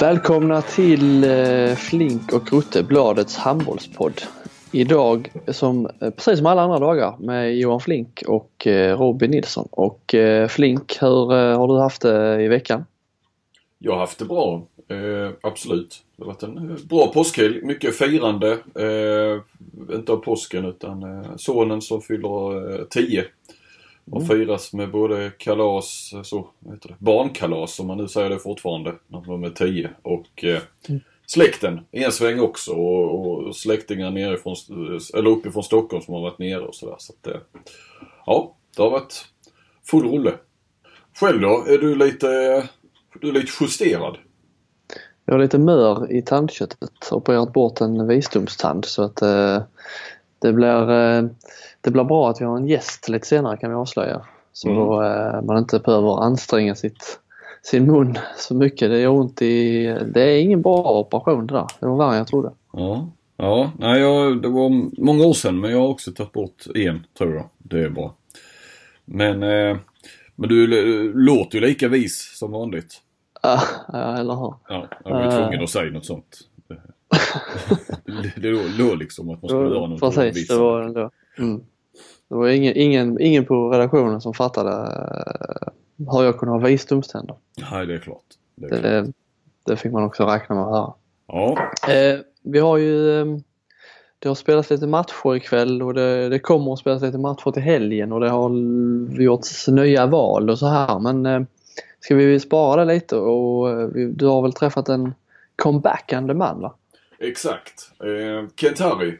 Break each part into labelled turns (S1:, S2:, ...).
S1: Välkomna till eh, Flink och Rutte, Bladets handbollspodd. Idag, som, eh, precis som alla andra dagar, med Johan Flink och eh, Robin Nilsson. Och Flink, hur har du haft det i veckan?
S2: Jag har haft det bra, eh, absolut. Det har varit en bra påskhelg. Mycket firande. Eh, inte av påsken utan eh, sonen som fyller 10 och mm. firas med både kalas, så, vad heter det, barnkalas om man nu säger det fortfarande, när de är 10 och eh, mm. släkten i en sväng också och, och släktingar nerifrån, eller uppifrån Stockholm som har varit nere och sådär. Så att, eh, ja, det har varit full rulle. Själv då? Är du lite, du är lite justerad?
S1: Jag har lite mör i tandköttet. Opererat bort en visdomstand så att eh, det blir eh, det blir bra att vi har en gäst lite senare kan vi avslöja. Så mm. då, eh, man inte behöver anstränga sitt, sin mun så mycket. Det gör ont i... Det är ingen bra operation det där. Det var värre än jag trodde.
S2: Ja, ja nej, jag, det var många år sedan men jag har också tagit bort en tror jag. Det är bra. Men, eh, men du låter ju lika vis som vanligt.
S1: Ja, eller hur.
S2: Ja, jag var tvungen att säga något sånt. Det, det låg liksom att man skulle göra något
S1: Precis, det var ändå. Mm. Det var ingen, ingen, ingen på redaktionen som fattade uh, hur jag kunde ha visdomständer.
S2: Nej, det är klart.
S1: Det, är det, klart. det fick man också räkna med att höra.
S2: Ja.
S1: Uh, vi har ju uh, det har spelats lite matcher ikväll och det, det kommer att spelas lite matcher till helgen och det har gjorts nya val och så här men eh, ska vi spara det lite och eh, du har väl träffat en comebackande man va?
S2: Exakt. Eh, Kent Harry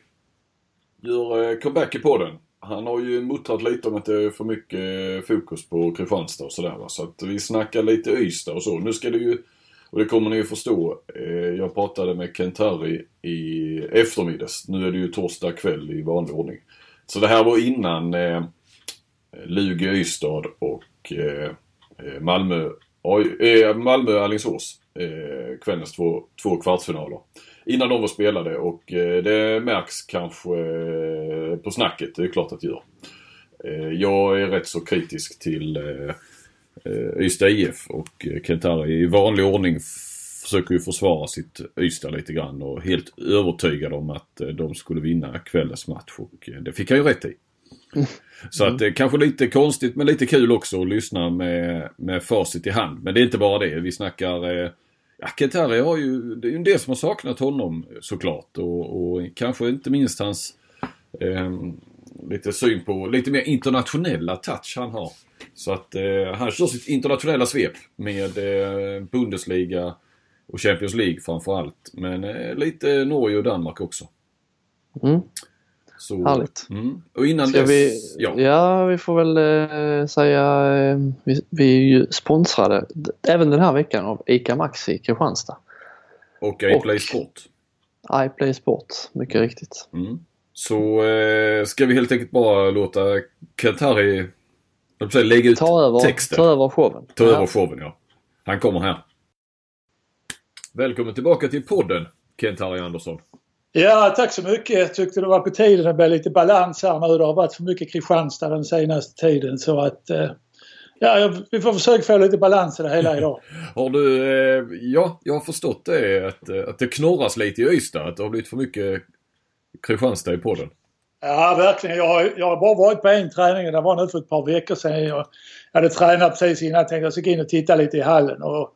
S2: gör eh, comeback i podden. Han har ju muttrat lite om att det är för mycket eh, fokus på Kristianstad och sådär va. Så att vi snackar lite Ystad och så. Nu ska det ju, och det kommer ni ju förstå, eh, jag pratade med Kent Harry i eftermiddags. Nu är det ju torsdag kväll i vanlig ordning. Så det här var innan eh, Lugi-Ystad och eh, eh Malmö, eh, Malmö-Alingsås. Eh, kvällens två, två kvartsfinaler innan de var spelade och eh, det märks kanske eh, på snacket. Det är klart att det gör. Eh, jag är rätt så kritisk till Ystad IF och Kentari i vanlig ordning försöker ju försvara sitt Ystad lite grann och helt övertygad om att de skulle vinna kvällens match och det fick han ju rätt i. Så att det är kanske lite konstigt men lite kul också att lyssna med, med facit i hand. Men det är inte bara det. Vi snackar Ja, Ketari har ju, det är ju en del som har saknat honom såklart och, och kanske inte minst hans eh, lite syn på lite mer internationella touch han har. Så att eh, han kör sitt internationella svep med eh, Bundesliga och Champions League framförallt. Men eh, lite Norge och Danmark också.
S1: Mm. Så, Härligt.
S2: Mm. Och innan Ska dess,
S1: vi, ja. ja. vi får väl eh, säga eh, vi, vi är ju sponsrade även den här veckan av ICA Maxi Kristianstad.
S2: Och iPlay Sport.
S1: iPlay Sport, mycket riktigt.
S2: Mm. Så eh, ska vi helt enkelt bara låta Kentari lägga ut
S1: ta över,
S2: texten.
S1: Ta över showen.
S2: Ta över showen, ja. Han kommer här. Välkommen tillbaka till podden, Kent-Harry Andersson.
S3: Ja, tack så mycket. Jag tyckte det var på tiden att bli lite balans här nu. Det har varit för mycket Kristianstad den senaste tiden så att eh, Ja, vi får försöka få lite balans i det hela idag.
S2: har du, eh, ja, jag har förstått det att, eh, att det knorras lite i Ystad. Att det har blivit för mycket Kristianstad i podden.
S3: Ja, verkligen. Jag har, jag har bara varit på en träning. Det var nu för ett par veckor sedan. Jag hade tränat precis innan. Jag tänkte jag skulle gå in och titta lite i hallen. Och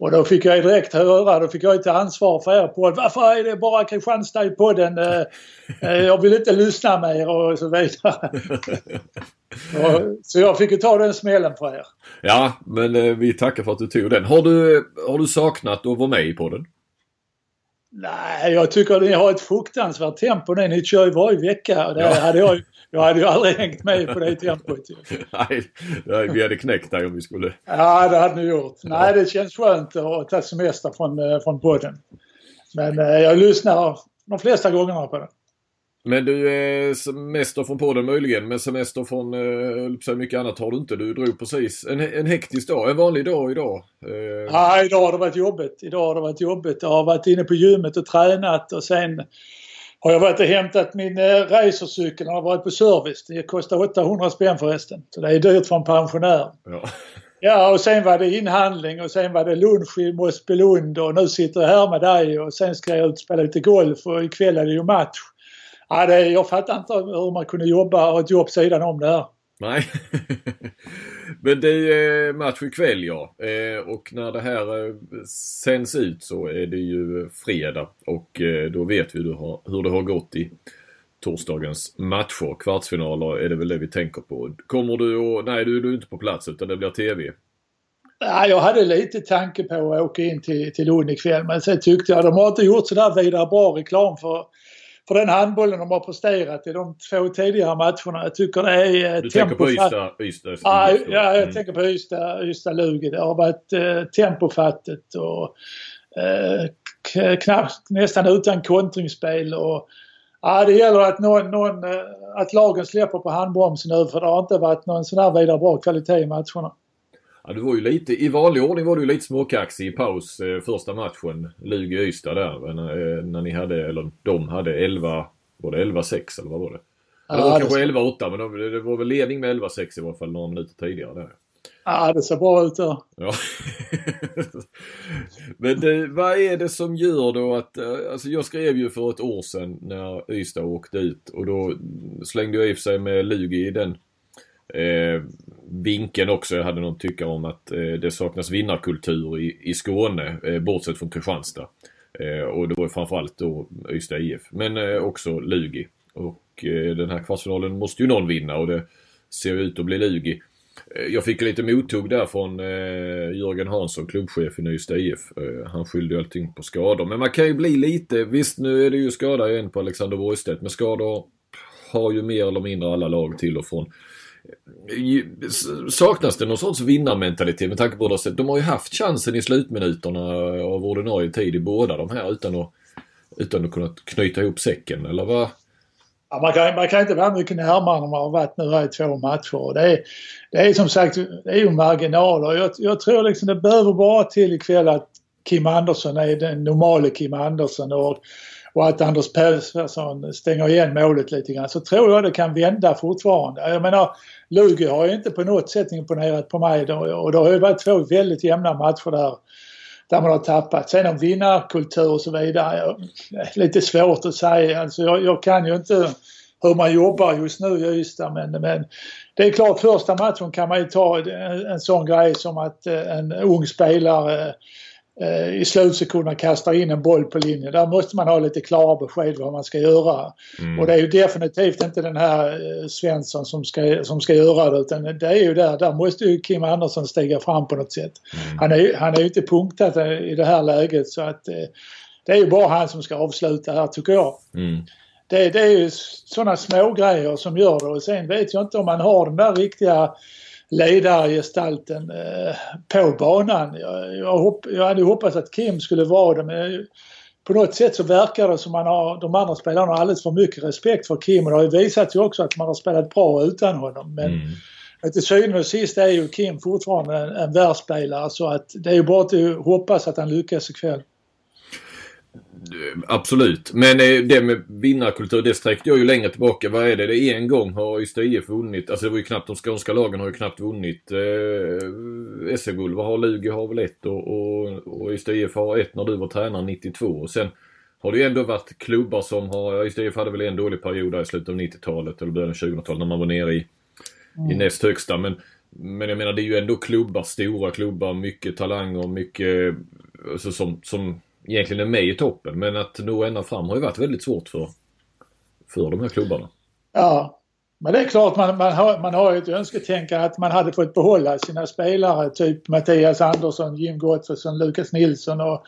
S3: och då fick jag direkt höra, då fick jag ta ansvar för er podd. Varför är det bara Kristianstad i podden? Eh, eh, jag vill inte lyssna mer och så vidare. så jag fick ju ta den smällen för er.
S2: Ja, men eh, vi tackar för att du tog den. Har du, har du saknat att vara med i podden?
S3: Nej, jag tycker ni har ett fruktansvärt tempo ni. kör ju varje vecka. Det ja. hade jag jag hade ju aldrig hängt med på det tempot.
S2: Nej, vi hade knäckt dig om vi skulle.
S3: Ja, det hade ni gjort. Nej, det känns skönt att ta semester från, eh, från podden. Men eh, jag lyssnar de flesta gångerna på den.
S2: Men du, eh, semester från podden möjligen, men semester från så mycket annat har du inte. Du drog precis en, en hektisk dag, en vanlig dag idag.
S3: Ja, idag har det varit jobbigt. Idag har det varit jobbigt. Jag har varit inne på gymmet och tränat och sen har jag varit och hämtat min eh, racercykel och har varit på service. Det kostar 800 spänn förresten. Så det är dyrt för en pensionär.
S2: Ja.
S3: Ja, och sen var det inhandling och sen var det lunch i Mossbylund och nu sitter jag här med dig och sen ska jag ut och spela lite golf och ikväll är det ju match. Ja, det, jag fattar inte hur man kunde jobba och ett jobb sidan om det här.
S2: Nej. Men det är eh, match ikväll ja. Eh, och när det här eh, sänds ut så är det ju fredag. Och då vet vi hur det har gått i torsdagens matcher. Kvartsfinaler är det väl det vi tänker på. Kommer du och... Nej, du, du är inte på plats utan det blir TV.
S3: Ja, jag hade lite tanke på att åka in till, till Lund ikväll men sen tyckte jag de har inte gjort sådär vidare bra reklam för för den handbollen de har presterat i de två tidigare matcherna. Jag tycker det är
S2: eh, Du tänker på Ystad? Ystad,
S3: ja, ja, jag mm. tänker på Ystad, Ystad Lugi. Det har varit eh, tempofattigt och eh, knappt, nästan utan kontringsspel. Och, ja, det gäller att, någon, någon, eh, att lagen släpper på handbromsen nu för det har inte varit någon sån här vidare bra kvalitet i matcherna.
S2: Ja, du var ju lite, i vanlig ordning var du lite småkaxig i paus eh, första matchen. Lugi-Ystad där. När, eh, när ni hade, eller de hade 11, var det 11-6 eller vad var det? Ja, det var kanske det... 11-8 men de, det var väl ledning med 11-6 i varje fall några minuter tidigare där.
S3: Ja, det ser bra ut där.
S2: Ja. men det, vad är det som gör då att, eh, alltså jag skrev ju för ett år sedan när Ystad åkte ut och då slängde jag i sig med Lugi i den eh, vinkeln också. Jag hade någon tycka om att eh, det saknas vinnarkultur i, i Skåne, eh, bortsett från Kristianstad. Eh, och det var framförallt då Ystad IF, men eh, också Lugi. Och eh, den här kvartsfinalen måste ju någon vinna och det ser ut att bli Lugi. Eh, jag fick lite mottog där från eh, Jörgen Hansson, klubbchef i Ystad IF. Eh, han skyllde ju allting på skador. Men man kan ju bli lite, visst nu är det ju skada igen på Alexander Borgstedt, men skador har ju mer eller mindre alla lag till och från. Saknas det någon sorts vinnarmentalitet med tanke på att de har ju haft chansen i slutminuterna av ordinarie tid i båda de här utan att, utan att kunna knyta ihop säcken eller vad?
S3: Ja, man, kan, man kan inte vara mycket närmare när man har varit nu här i två matcher. Det är, det är som sagt det är ju marginaler. Jag, jag tror liksom det behöver bara till ikväll att Kim Andersson är den normala Kim Andersson och och att Anders Persson stänger igen målet lite grann så tror jag det kan vända fortfarande. Jag menar Lugi har ju inte på något sätt imponerat på mig och det har ju varit två väldigt jämna matcher där där man har tappat. Sen om vinnarkultur och så vidare, lite svårt att säga. Alltså jag, jag, kan ju inte hur man jobbar just nu i Ystad men, men det är klart första matchen kan man ju ta en, en sån grej som att eh, en ung spelare i slutsekunderna kastar in en boll på linjen. Där måste man ha lite klara besked vad man ska göra. Mm. Och det är ju definitivt inte den här eh, Svensson som ska, som ska göra det utan det är ju där, där måste ju Kim Andersson stiga fram på något sätt. Mm. Han är, han är ju inte punktad i det här läget så att eh, det är ju bara han som ska avsluta här tycker jag. Mm. Det, det, är ju sådana små grejer som gör det och sen vet jag inte om man har den där riktiga ledargestalten eh, på banan. Jag, jag, hopp, jag hade hoppats att Kim skulle vara det men på något sätt så verkar det som att de andra spelarna har alldeles för mycket respekt för Kim och det har ju visat sig också att man har spelat bra utan honom. Men mm. till syvende och sist är ju Kim fortfarande en, en världsspelare så att det är ju bara att hoppas att han lyckas ikväll.
S2: Absolut. Men eh, det med vinnarkultur, det sträckte jag ju längre tillbaka. Vad är det? Det är en gång har Ystad IF vunnit. Alltså det var ju knappt, de skånska lagen har ju knappt vunnit eh, SM-guld. Vad har Lugi har väl ett och, och, och Ystad IF har ett när du var tränare 92. Och sen har det ju ändå varit klubbar som har, Ystad IF hade väl en dålig period där i slutet av 90-talet eller början av 2000-talet när man var nere i, mm. i näst högsta. Men, men jag menar det är ju ändå klubbar, stora klubbar, mycket talanger, mycket alltså, som, som egentligen är med i toppen. Men att nå ända fram har ju varit väldigt svårt för, för de här klubbarna.
S3: Ja, men det är klart man, man, har, man har ett önsketänkande att man hade fått behålla sina spelare. Typ Mattias Andersson, Jim Gottfridsson, Lukas Nilsson och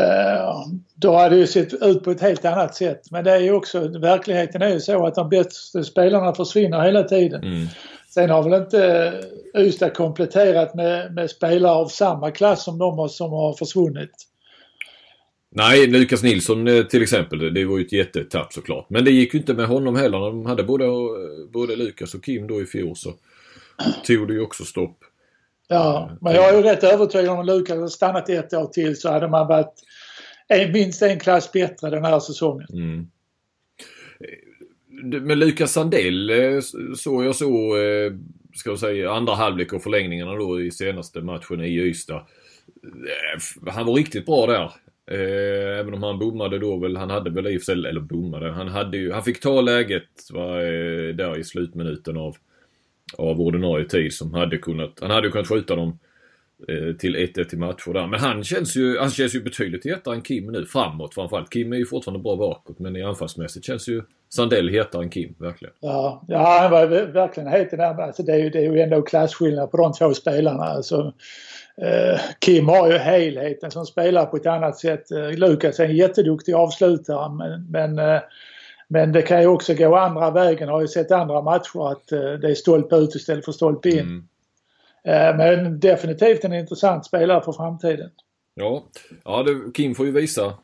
S3: eh, då hade det sett ut på ett helt annat sätt. Men det är ju också, verkligheten är ju så att de bästa spelarna försvinner hela tiden. Mm. Sen har väl inte Ystad kompletterat med, med spelare av samma klass som de som har försvunnit.
S2: Nej, Lukas Nilsson eh, till exempel. Det var ju ett jättetapp såklart. Men det gick ju inte med honom heller. När de hade både, både Lukas och Kim då i fjol så tog det ju också stopp.
S3: Ja, men jag är ju rätt övertygad om att Lukas hade stannat ett år till så hade man varit en, minst en klass bättre den här säsongen. Mm.
S2: Med Lukas Sandell eh, såg jag så ska jag säga, andra halvlek och förlängningarna då i senaste matchen i Ystad. Eh, han var riktigt bra där. Eh, även om han bommade då väl, han hade väl i och för sig, eller bommade, han hade ju, han fick ta läget va, eh, där i slutminuten av, av ordinarie tid som hade kunnat, han hade ju kunnat skjuta dem Eh, till 1-1 i matcher där. Men han känns ju, han känns ju betydligt hetare än Kim nu framåt framförallt. Kim är ju fortfarande bra bakåt men i anfallsmässigt känns ju Sandell hetare än Kim verkligen.
S3: Ja, ja han var verkligen het i den alltså det, är ju, det är ju ändå klasskillnad på de två spelarna. Alltså, Kim har ju helheten som spelar på ett annat sätt. Eh, Lukas är en jätteduktig avslutare men, men eh, men det kan ju också gå andra vägen. Jag har ju sett andra matcher att eh, det är stolpe ut istället för stolpe in. Mm. Eh, men definitivt en intressant spelare för framtiden.
S2: Ja, ja det, Kim får ju visa,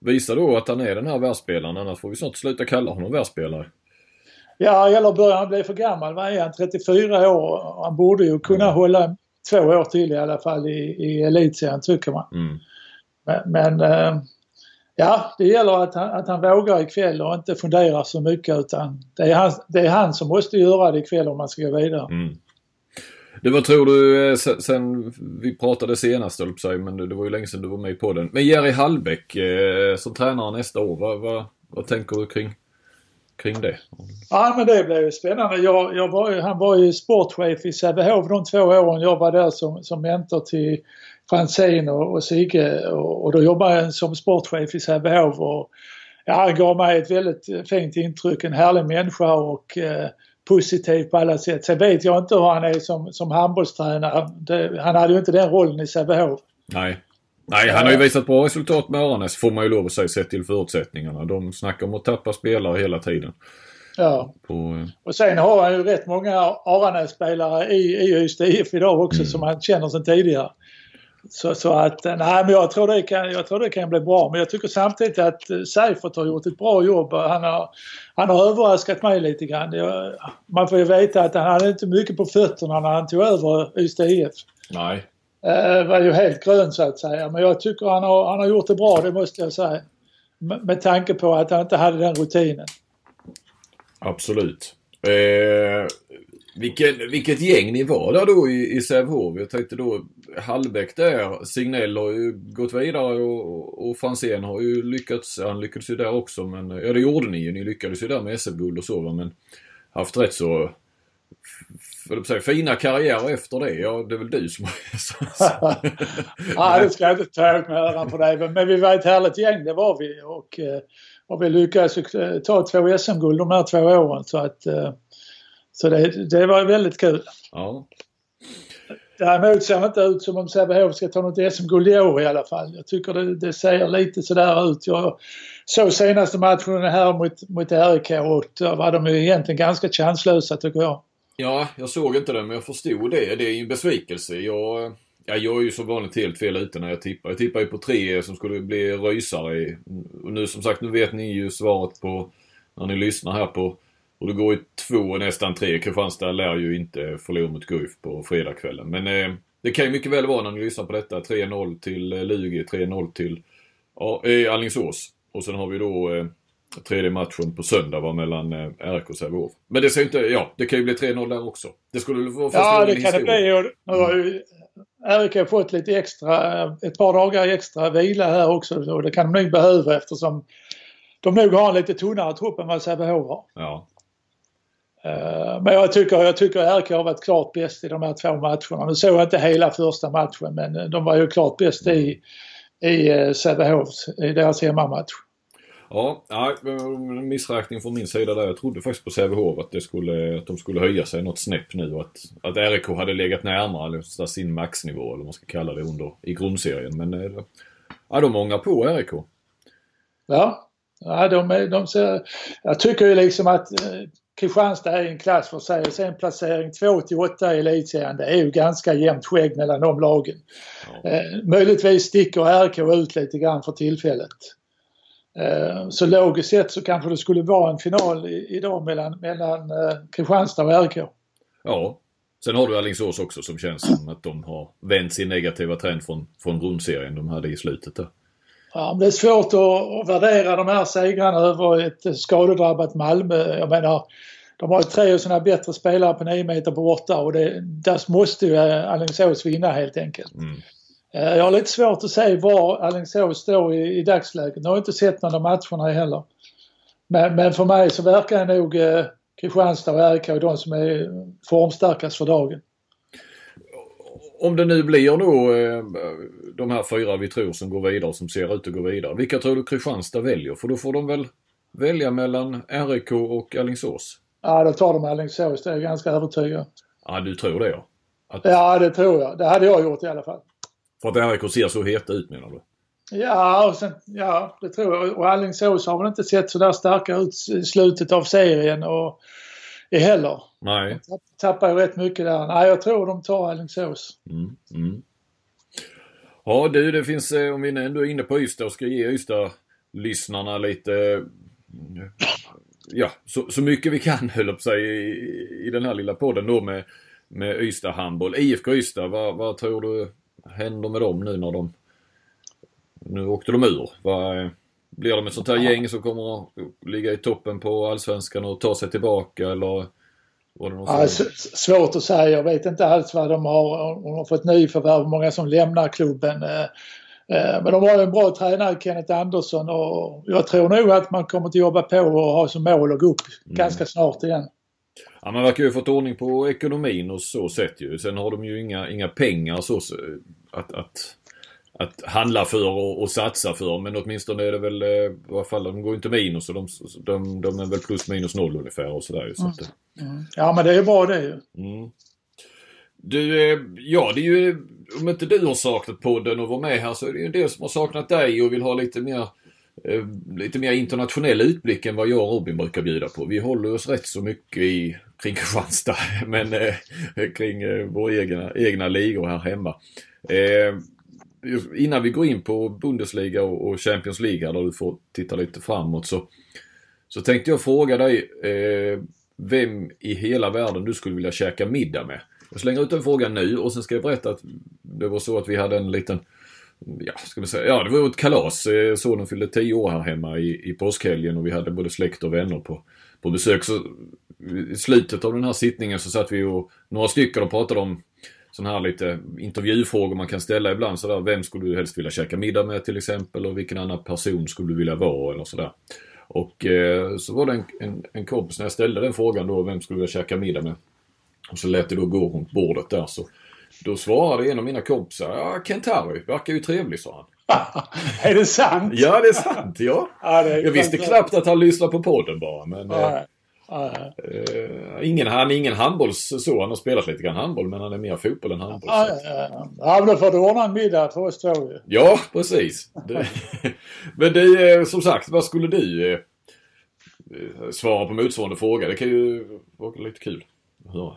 S2: visa då att han är den här världsspelaren. Annars får vi snart sluta kalla honom världsspelare.
S3: Ja, eller börjar han bli för gammal. Vad är han? 34 år. Han borde ju kunna mm. hålla två år till i alla fall i, i elitserien tycker man. Mm. Men, men äh, ja, det gäller att han, att han vågar ikväll och inte funderar så mycket utan det är, han, det är han som måste göra det ikväll om man ska gå vidare. Mm.
S2: Du, vad tror du, eh, sen vi pratade senast höll sig, men det var ju länge sedan du var med på den. Men Jerry Hallbäck eh, som tränare nästa år, vad, vad, vad tänker du kring, kring det?
S3: Ja men det blir ju spännande. Jag, jag var, han var ju sportchef i Sävehof de två åren jag var där som, som mentor till Franzén och, och Sigge och, och då jobbade jag som sportchef i Sävehof och ja, han gav mig ett väldigt fint intryck, en härlig människa och eh, positiv på alla sätt. Sen vet jag inte hur han är som, som handbollstränare. Det, han hade ju inte den rollen i Sävehof.
S2: Nej. Nej, han har ju visat bra resultat med Aranäs får man ju lov att säga sett till förutsättningarna. De snackar om att tappa spelare hela tiden.
S3: Ja. På, eh, och sen har han ju rätt många Aranäs-spelare i, i Ystad IF idag också mm. som han känner sedan tidigare. Så, så att, nej men jag tror, det kan, jag tror det kan bli bra. Men jag tycker samtidigt att eh, Seifert har gjort ett bra jobb. Han har, han har överraskat mig lite grann. Jag, man får ju veta att han hade inte mycket på fötterna när han tog över Ystad IF.
S2: Nej.
S3: Eh, var ju helt grön så att säga. Men jag tycker han har, han har gjort det bra, det måste jag säga. Med, med tanke på att han inte hade den rutinen.
S2: Absolut. Eh, vilken, vilket gäng ni var där då i, i Sävehof. Jag tänkte då Hallbäck där. Signell har ju gått vidare och, och Franzén har ju lyckats. Han lyckades ju där också men ja det gjorde ni ju. Ni lyckades ju där med SM-guld och så va, men haft rätt så säga, fina karriärer efter det. Ja, det är väl du som
S3: har... ja, det ska jag inte ta åt mig äran för dig. Men vi var ett härligt gäng, det var vi. Och, eh, och vi lyckades ta två SM-guld de här två åren. Så att eh, så det, det var väldigt kul.
S2: Ja.
S3: Däremot ser det inte ut som om Sävehof ska ta något SM-guld i år i alla fall. Jag tycker det, det ser lite sådär ut. Jag såg senaste matchen här mot, mot RIK och då var de ju egentligen ganska chanslösa tycker jag.
S2: Ja, jag såg inte det men jag förstod det. Det är ju en besvikelse. Jag, ja, jag är ju som vanligt helt fel ute när jag tippar. Jag tippar ju på tre som skulle bli rysare. Och nu som sagt, nu vet ni ju svaret på när ni lyssnar här på och det går ju två, nästan tre. Kristianstad lär ju inte förlora mot Guif på fredagskvällen. Men eh, det kan ju mycket väl vara när ni lyssnar på detta. 3-0 till eh, Lugi, 3-0 till ja, eh, Alingsås. Och sen har vi då eh, tredje matchen på söndag var mellan eh, RIK och Sävehof. Men det ser inte, ja det kan ju bli 3-0 där också. Det skulle vara första
S3: Ja det kan historia. det bli. Och nu har ju RIK fått lite extra, ett par dagar extra vila här också och det kan de nog behöva eftersom de nog har en lite tunnare trupp än vad Sävehof har.
S2: Ja.
S3: Eh, men jag tycker, jag tycker RK har varit klart bäst i de här två matcherna. Nu såg jag inte hela första matchen men de var ju klart bäst i, i eh, Sävehof, i deras hemmamatch.
S2: Ja, nej, missräkning från min sida där. Jag trodde faktiskt på Sävehof att, det skulle, att de skulle höja sig något snäpp nu att, att RIK hade legat närmare sin maxnivå eller vad man ska kalla det under, i grundserien. Men eh, ja, de många på RIK.
S3: Ja, ja de, de ser, jag tycker ju liksom att Kristianstad är en klass för sig. Sen placering 2 till 8 i elitserien, det är ju ganska jämnt skägg mellan de lagen. Ja. Eh, möjligtvis sticker RK ut lite grann för tillfället. Eh, så logiskt sett så kanske det skulle vara en final idag mellan, mellan eh, Kristianstad och RK.
S2: Ja. Sen har du Alingsås också som känns som att de har vänt sin negativa trend från, från grundserien de hade i slutet där.
S3: Ja, det är svårt att, att värdera de här segrarna över ett skadedrabbat Malmö. Jag menar, de har ju tre sådana bättre spelare på 9 meter borta och det, där måste ju Alingsås vinna helt enkelt. Mm. Eh, jag har lite svårt att se var Alingsås står i, i dagsläget. Jag har inte sett någon av matcherna heller. Men, men för mig så verkar nog eh, Kristianstad och RIK de som är formstarkast för dagen.
S2: Om det nu blir då eh, de här fyra vi tror som går vidare, som ser ut att gå vidare. Vilka tror du Kristianstad väljer? För då får de väl välja mellan RIK och Alingsås?
S3: Ja, då tar de Alingsås. Det är jag ganska övertygad.
S2: Ja, du tror det ja?
S3: Att... Ja, det tror jag. Det hade jag gjort i alla fall.
S2: För att RIK ser så heta ut menar du?
S3: Ja, och sen, ja, det tror jag. Och Alingsås har väl inte sett så där starka ut i slutet av serien och heller.
S2: Nej.
S3: De tappar ju rätt mycket där. Nej, jag tror de tar Alingsås.
S2: Mm, mm. Ja du, det finns, eh, om vi ändå är inne på Ystad och ska ge Ystad-lyssnarna lite ja, så, så mycket vi kan höll på sig i, i den här lilla podden då med, med Ystad handboll. IFK Ystad, vad, vad tror du händer med dem nu när de... Nu åkte de ur. Vad, blir de ett sånt här gäng som kommer att ligga i toppen på Allsvenskan och ta sig tillbaka eller?
S3: Ja, svårt att säga. Jag vet inte alls vad de har, om de har fått nyförvärv, hur många som lämnar klubben. Eh, eh, men de har en bra tränare, Kenneth Andersson, och jag tror nog att man kommer att jobba på och ha som mål att gå upp mm. ganska snart igen.
S2: Ja, man verkar ju ha fått ordning på ekonomin och så sett ju. Sen har de ju inga, inga pengar så att, att, att handla för och, och satsa för. Men åtminstone är det väl, i alla fall, de går inte minus och de, de, de är väl plus minus noll ungefär och sådär. Så att,
S3: mm. Ja men det är ju bra det ju.
S2: Mm. Du, eh, ja det är ju, om inte du har saknat podden och var med här så är det ju en del som har saknat dig och vill ha lite mer Eh, lite mer internationell utblick än vad jag och Robin brukar bjuda på. Vi håller oss rätt så mycket i, kring Kristianstad, men eh, kring eh, våra egna, egna ligor här hemma. Eh, innan vi går in på Bundesliga och, och Champions League där du får titta lite framåt så, så tänkte jag fråga dig eh, vem i hela världen du skulle vilja käka middag med. Jag slänger ut den frågan nu och sen ska jag berätta att det var så att vi hade en liten Ja, ska man säga. Ja, det var ett kalas. Eh, sonen fyllde 10 år här hemma i, i påskhelgen och vi hade både släkt och vänner på, på besök. Så i slutet av den här sittningen så satt vi och några stycken och pratade om sådana här lite intervjufrågor man kan ställa ibland sådär. Vem skulle du helst vilja käka middag med till exempel och vilken annan person skulle du vilja vara eller sådär. Och eh, så var det en, en, en kompis när jag ställde den frågan då, vem skulle du vilja käka middag med? Och så lät det då gå runt bordet där så då svarade en av mina kompisar, ja Kent Harry verkar ju trevlig sa han.
S3: är det sant?
S2: Ja det är sant ja. ja är jag visste knappt att han lyssnade på podden bara men ja. Uh, ingen, han är ingen handbolls så. Han har spelat lite grann handboll men han är mer fotboll än handboll.
S3: Ja, ja, ja. men då får du ordna en middag för oss två ju.
S2: Ja, precis. men det, eh, som sagt, vad skulle du eh, svara på motsvarande fråga? Det kan ju vara lite kul att höra.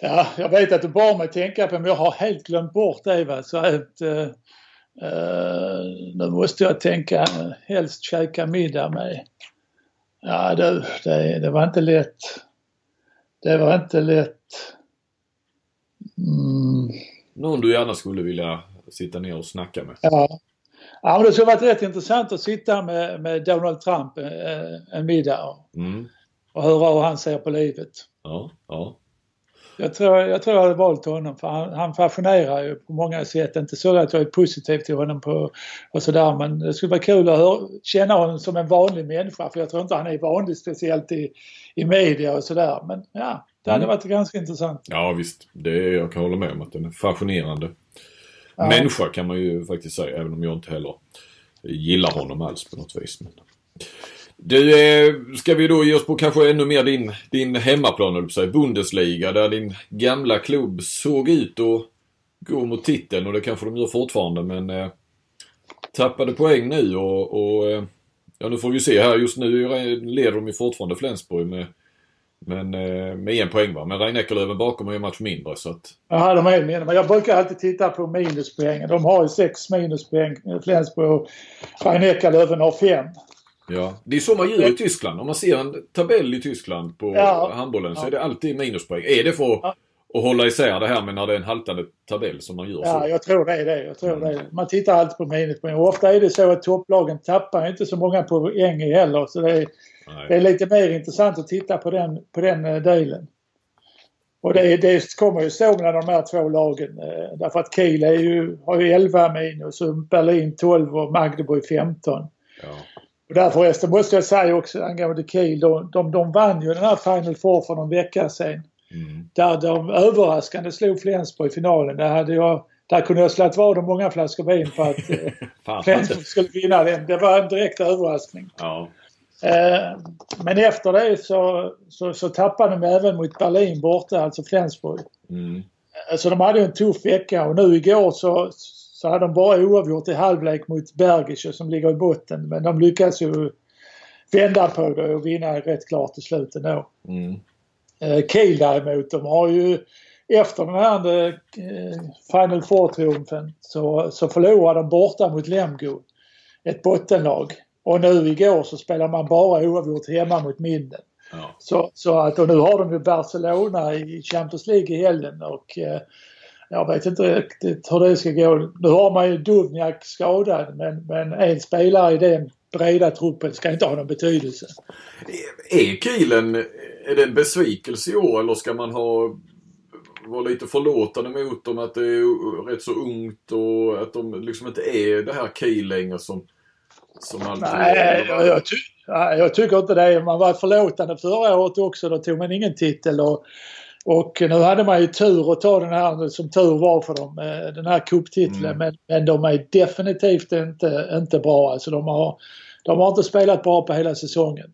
S3: Ja, jag vet att du bad mig tänka på men jag har helt glömt bort det. Va? Så att, uh, nu måste jag tänka, helst käka middag med. Ja du, det, det var inte lätt. Det var inte lätt.
S2: Mm. Någon du gärna skulle vilja sitta ner och snacka med?
S3: Ja. Ja, men det skulle varit rätt intressant att sitta med, med Donald Trump en middag och, mm. och höra hur han ser på livet.
S2: Ja, ja.
S3: Jag tror, jag tror jag hade valt honom för han, han fascinerar ju på många sätt. Inte så att jag är positiv till honom på, och sådär men det skulle vara kul att höra, känna honom som en vanlig människa för jag tror inte han är vanlig speciellt i, i media och sådär. Men ja, det hade mm. varit ganska intressant.
S2: Ja visst, det, jag kan hålla med om att den är fascinerande ja. människa kan man ju faktiskt säga även om jag inte heller gillar honom alls på något vis. Men... Du, eh, ska vi då ge oss på kanske ännu mer din, din hemmaplan, eller säga, Bundesliga, där din gamla klubb såg ut att gå mot titeln och det kanske de gör fortfarande men eh, tappade poäng nu och, och eh, ja nu får vi se här. Just nu leder de ju fortfarande Flensburg med, men, eh, med en poäng va. Men Rhein-Neckarlöven bakom har ju en match mindre så att...
S3: Ja, de är mindre. Men jag brukar alltid titta på minuspoängen. De har ju sex minuspoäng, Flensburg och rhein har fem.
S2: Ja, det är så man gör i Tyskland. Om man ser en tabell i Tyskland på ja. handbollen så ja. är det alltid minuspoäng. Är det för ja. att hålla isär det här med när det är en haltande tabell som man gör
S3: så? Ja, jag tror det är det. Jag tror mm. det. Man tittar alltid på minuspoäng. Och ofta är det så att topplagen tappar inte så många poäng heller. Så det är. Det är lite mer intressant att titta på den, på den eh, delen. Och det, det kommer ju stå mellan de här två lagen. Eh, därför att Kiel är ju, har ju 11 minus och Berlin 12 och Magdeburg 15. Ja. Och där förresten måste jag säga också angående Kiel, de, de, de vann ju den här Final Four för någon vecka sedan. Mm. Där de överraskande slog Flensburg i finalen. Där, hade jag, där kunde jag slagit vad om många flaskor vin för att eh, Flensburg skulle vinna den. Det var en direkt överraskning. Ja. Eh, men efter det så, så, så tappade de även mot Berlin borta, alltså Flensburg. Mm. Så de hade en tuff vecka och nu igår så, så hade de bara oavgjort i halvlek mot Bergische som ligger i botten. Men de lyckas ju vända på det och vinna rätt klart i slutet då. Mm. Eh, Kiel däremot, de har ju efter den här eh, Final Four-triumfen så, så förlorade de borta mot Lemgo. Ett bottenlag. Och nu igår så spelar man bara oavgjort hemma mot Minden. Ja. Så, så att, och nu har de ju Barcelona i Champions League i helgen och eh, jag vet inte riktigt hur det ska gå. Nu har man ju Duvniak skadad men, men en spelare i den breda truppen ska inte ha någon betydelse.
S2: Är Kielen, är det en besvikelse i år eller ska man ha vara lite förlåtande mot dem att det är rätt så ungt och att de liksom inte är det här Kiel längre som som alltid
S3: Nej, jag, jag, ty jag, tycker inte det. Man var förlåtande förra året också. Då tog man ingen titel. Och, och nu hade man ju tur att ta den här, som tur var för dem, eh, den här cuptiteln. Mm. Men, men de är definitivt inte, inte bra. Alltså de har, de har inte spelat bra på hela säsongen.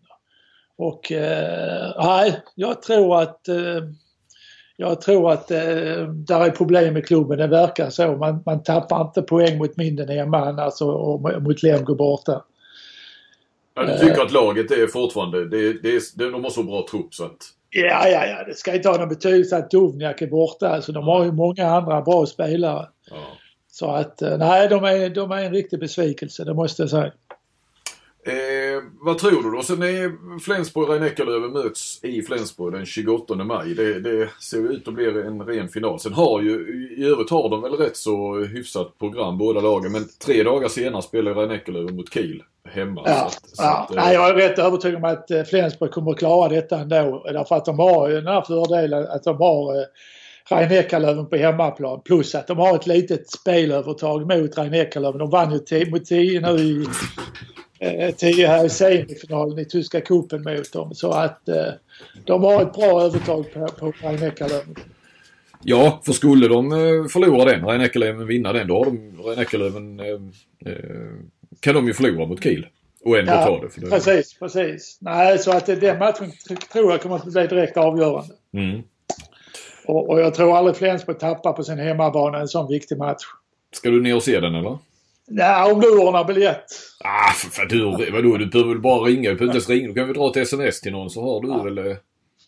S3: Och eh, nej, jag tror att eh, jag tror att eh, där är problem med klubben. Det verkar så. Man, man tappar inte poäng mot Minden hemma alltså, och mot Lemgo borta.
S2: Ja, du tycker att laget är fortfarande, det, det, det, de har så bra trupp så att...
S3: Ja, ja, ja. Det ska inte ha någon betydelse att Duvniak är borta. Alltså, de har ju många andra bra spelare. Ja. Så att, eh, nej, de är, de är en riktig besvikelse, det måste jag säga.
S2: Eh, vad tror du då? Sen är Flensburg och rhein möts i Flensburg den 28 maj. Det, det ser ut att bli en ren final. Sen har ju, i övrigt har de väl rätt så hyfsat program båda lagen. Men tre dagar senare spelar rhein mot Kiel hemma.
S3: Ja, så att, så ja. Att, eh... jag är rätt övertygad om att eh, Flensburg kommer att klara detta ändå. Därför att de har ju den här fördelen att de har eh, Rhein på hemmaplan. Plus att de har ett litet spelövertag mot Rhein De vann ju mot 10 nu i tio här i semifinalen i tyska cupen mot dem. Så att eh, de har ett bra övertag på, på Rhein
S2: Ja, för skulle de eh, förlora den, Rhein vinna den, då har de Rhein eh, eh, kan de ju förlora mot Kiel. Och ändå ja, ta det. För det.
S3: Precis, precis. Nej, så att den matchen tror jag kommer att bli direkt avgörande. Mm. Och, och, jag tror aldrig Flensburg tappar på sin hemmabana en sån viktig match.
S2: Ska du ner och se den eller?
S3: Nej, om du ordnar biljett.
S2: Ah, för, för du, vadå? Du behöver väl bara ringa? Du behöver inte ens ringa. Du kan väl dra ett sms till någon så har du ja. väl...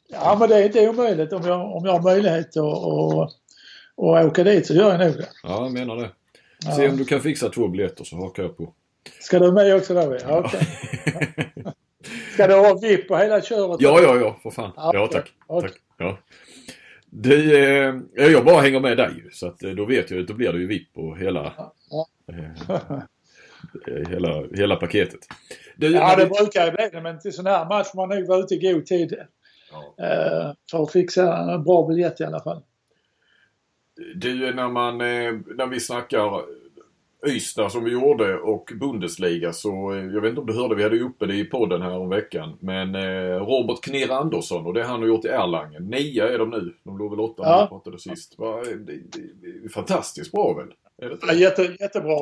S3: Ja, men det är inte omöjligt. Om jag, om jag har möjlighet att och, och åka dit så gör jag nog det.
S2: Ja, jag menar det. Se ja. om du kan fixa två biljetter så hakar jag på.
S3: Ska du med också då? Ja, okay. Ska du ha VIP på hela köret?
S2: Ja, ja, ja, för fan. Ja, ja tack. Okay. tack. Ja. Det, eh, jag bara hänger med dig så att eh, då vet jag att då blir det ju VIP på hela, ja. Eh, hela, hela paketet.
S3: Du, ja, det brukar ju bli det men till sån här match får man nog vara ute i god tid. Ja. Eh, för att fixa en bra biljett i alla fall.
S2: Du, när man, eh, när vi snackar Ystad som vi gjorde och Bundesliga så, eh, jag vet inte om du hörde, vi hade ju uppe det i podden här om veckan. Men eh, Robert Knir Andersson och det han har gjort i Erlangen. Nio är de nu. De låg väl åtta när vi pratade sist. Va, det, det, fantastiskt bra väl?
S3: Ja, jätte, jättebra.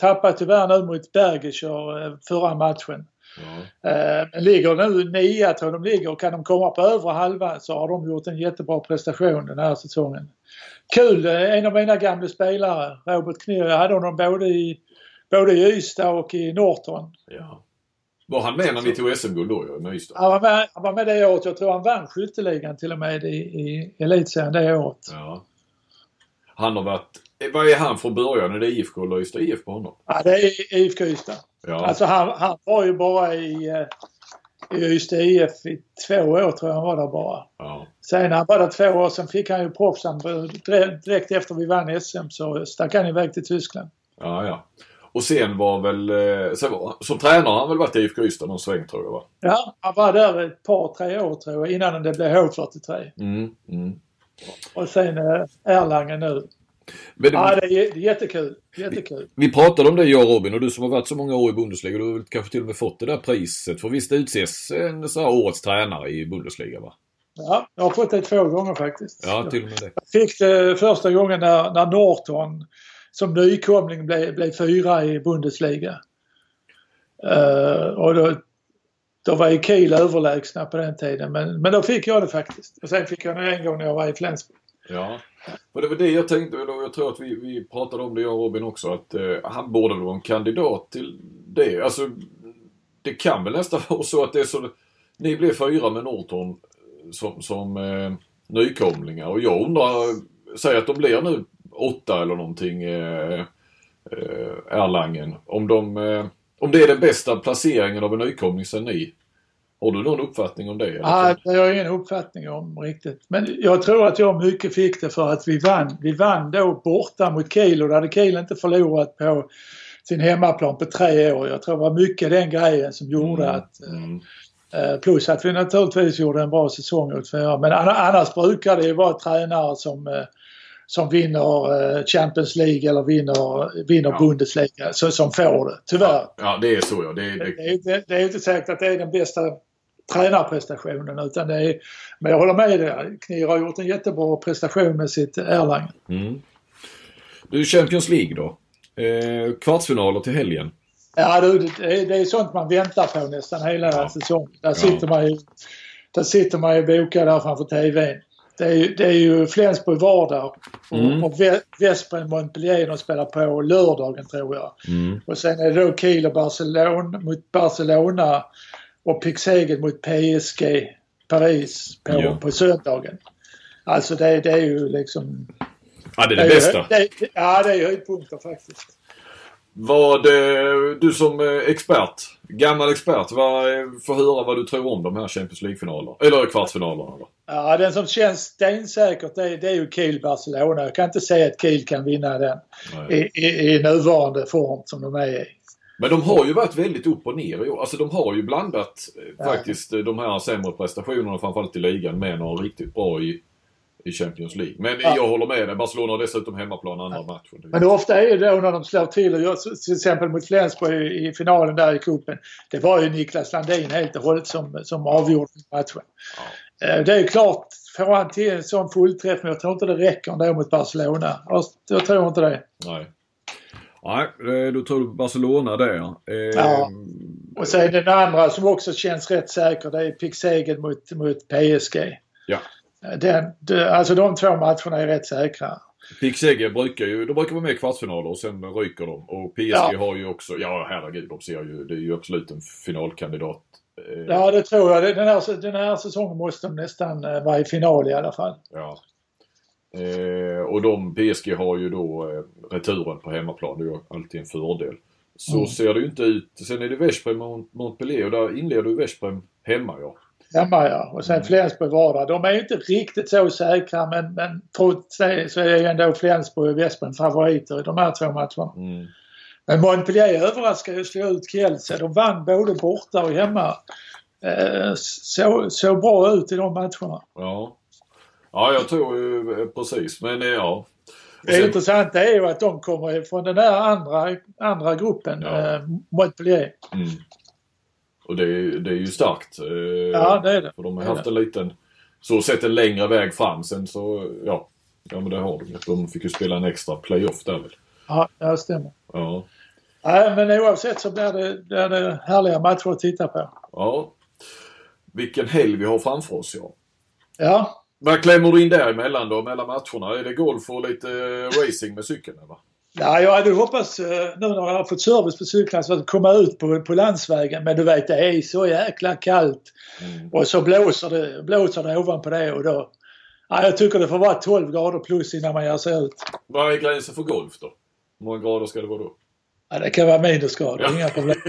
S3: Tappade tyvärr nu mot Bergischer eh, förra matchen. Ja. Eh, ligger nu nia tror jag de ligger och kan de komma på övre halvan så har de gjort en jättebra prestation den här säsongen. Kul! Eh, en av mina gamla spelare, Robert Knir, jag hade honom både i, både i Ystad och i Norton. Ja.
S2: Var han med när ni tog SM-guld då med Ystad?
S3: Han var med, han var med det året. Jag tror han vann skytteligan till och med i, i elitserien det året. Ja.
S2: Han har varit... Vad är han från början? Är det IFK eller Ystad IF på honom?
S3: Ja, det är IFK Ystad. Ja. Alltså han, han var ju bara i, eh, i Ystad IF i två år tror jag han var där bara. Ja. Sen när han var där två år, sen fick han ju proffsan direkt efter vi vann SM så stack han iväg till Tyskland.
S2: Ja, ja. Och sen var väl, eh, sen var, som tränare har han väl varit i IFK Ystad någon sväng tror jag va?
S3: Ja, han var där ett par, tre år tror jag innan det blev H43.
S2: Mm, mm.
S3: Och sen eh, Erlangen nu.
S2: Men
S3: Ja, det är, det är jättekul. Jättekul.
S2: Vi pratade om det jag och Robin och du som har varit så många år i Bundesliga. Du har kanske till och med fått det där priset. För visst utses en så här årets tränare i Bundesliga va?
S3: Ja, jag har fått det två gånger faktiskt.
S2: Ja, till och med det.
S3: Jag fick det första gången när, när Norton som nykomling blev, blev fyra i Bundesliga. Eh, och då, då var ju Kiel överlägsna på den tiden men, men då fick jag det faktiskt. Och sen fick jag det en gång när jag var i Flensburg.
S2: Ja. Och det var det jag tänkte, och jag tror att vi, vi pratade om det jag och Robin också, att eh, han borde väl vara en kandidat till det. Alltså, det kan väl nästan vara så att det är så... Ni blev fyra med Norton eh, som, som eh, nykomlingar och jag undrar, säg att de blir nu åtta eller någonting, eh, eh, Erlangen. Om de, eh, om det är den bästa placeringen av en nykomling sen ni. Har du någon uppfattning om det? eller?
S3: Ja, det har jag ingen uppfattning om riktigt. Men jag tror att jag mycket fick det för att vi vann. Vi vann då borta mot Kiel och då hade Kiel inte förlorat på sin hemmaplan på tre år. Jag tror det var mycket den grejen som gjorde
S2: Mm,
S3: att
S2: mm.
S3: Eh, Plus att vi naturligtvis gjorde en bra säsong. Men anna- annars brukar det ju vara tränare som, eh, som vinner eh, Champions League eller vinner, vinner
S2: Ja.
S3: Bundesliga så, som får det. Tyvärr.
S2: Ja, det är så ja. Det,
S3: Det,
S2: det,
S3: inte- det är inte säkert att det är den bästa tränarprestationen utan det är, men jag håller med dig. Knir har gjort en jättebra prestation med sitt Erlangen.
S2: mm. Du, Champions League då? Eh, kvartsfinaler till helgen.
S3: Ja du, det är, det är sånt man väntar på nästan hela
S2: Ja.
S3: säsongen. Där sitter man ju, där sitter man ju bokad där framför TVn. Det är, ju- det är ju Flensburg vardag och,
S2: Mm.
S3: och Ve- Veszprem Montpellier de spelar på lördagen tror jag.
S2: Mm.
S3: Och sen är det då Kiel och Barcelona mot Barcelona och Pixegen mot PSG Paris på,
S2: Ja.
S3: på söndagen. Alltså det, det är ju liksom...
S2: Ja, det är det
S3: är
S2: bästa.
S3: Ju, det, ja, det är höjdpunkter faktiskt.
S2: Vad, eh, du som eh, expert, gammal expert, vad, eh, får höra vad du tror om de här Champions League-finalerna. Eller kvartsfinalerna då.
S3: Ja, den som känns stensäkert det, det är ju Kiel-Barcelona. Jag kan inte säga att Kiel kan vinna den i, i, i nuvarande form som de är i.
S2: Men de har ju varit väldigt upp och ner i år. Alltså de har ju blandat eh,
S3: Ja.
S2: faktiskt eh, de här sämre prestationerna framförallt i ligan med några riktigt bra i, i Champions League. Men
S3: Ja.
S2: jag håller med dig. Barcelona har dessutom hemmaplan andra matchen.
S3: Men ofta är det då när de slår till och gör, till exempel mot Flensburg i, i finalen där i cupen. Det var ju Niklas Landin helt och hållet som, som avgjorde matchen. Eh, Det är klart, får han till en sån fullträff, men jag tror inte det räcker ändå mot Barcelona. Jag, jag tror inte det.
S2: Nej. Nej, då tror du Barcelona där. Eh,
S3: Ja. Och sen den andra som också känns rätt säker, det är Pixegen mot, mot PSG.
S2: Ja.
S3: Den, alltså de två matcherna är rätt säkra.
S2: Pixege brukar ju, de brukar vara med i kvartsfinaler och sen ryker de. Och PSG
S3: Ja.
S2: har ju också, ja herregud, de ser ju, det är ju absolut en finalkandidat.
S3: Ja, det tror jag. Den här, den här säsongen måste de nästan eh, vara i final i alla fall.
S2: Ja. Eh, och de, PSG har ju då eh, returen på hemmaplan. Det är ju alltid en fördel. Så
S3: Mm.
S2: ser det ju inte ut. Sen är det Veszprem och Montpellier och där inleder ju Veszprem hemma ja.
S3: Hemma ja. Och sen
S2: Mm.
S3: Flensburg var där. De är ju inte riktigt så säkra men, men trots det så är ju ändå Flensburg och Veszprem favoriter i de här två matcherna.
S2: Mm.
S3: Men Montpellier överraskade ju att slå ut Kielce. De vann både borta och hemma. Eh, så, så bra ut i de matcherna.
S2: Ja. Ja, jag tror ju eh, precis. Men eh, ja. Och
S3: Det
S2: sen-
S3: intressanta är ju att de kommer från den där andra, andra gruppen,
S2: Ja.
S3: eh, Montpellier.
S2: Mm. Och det, är- det är ju starkt. Eh,
S3: Ja, det är det.
S2: För de har haft en liten, så sett en längre väg fram. Sen så, ja. Ja men det har de. De fick ju spela en extra playoff där väl.
S3: Ja, det stämmer.
S2: Ja.
S3: Nej, men oavsett så blir det, blir det härliga matcher att titta på.
S2: Ja. Vilken helg vi har framför oss ja.
S3: Ja,
S2: Vad klämmer du in däremellan då, mellan matcherna? Är det golf och lite eh, racing med cykeln eller?
S3: Ja, jag hade hoppats eh, nu när jag har fått service på cyklarna så att komma ut på, på landsvägen. Men du vet, det är så jäkla kallt.
S2: Mm.
S3: Och så blåser det, blåser det ovanpå det och då... Ja, jag tycker det får vara 12 grader plus innan man ger sig ut.
S2: Vad är gränsen för golf då? Hur många grader ska det vara då?
S3: Ja, det kan vara minusgrader,
S2: Ja.
S3: inga problem.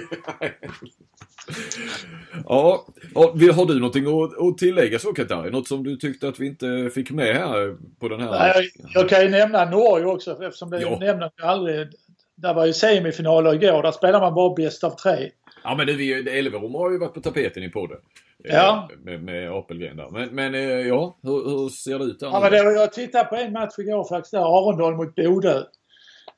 S2: ja, har du någonting att, tillägga så Katari? Något som du tyckte att vi inte fick med här på den här?
S3: Nej, jag, kan ju nämna Norge också eftersom det
S2: Ja.
S3: jag aldrig. det var ju semifinaler igår. Där spelar man bara bäst av tre.
S2: Ja men Elverum har ju varit på tapeten i podden. Eh,
S3: Ja.
S2: Med, med Apelgren där. Men, men eh, ja, hur, hur ser det ut där
S3: Ja, men det, jag tittade på en match igår faktiskt, där Arendal mot Bodö.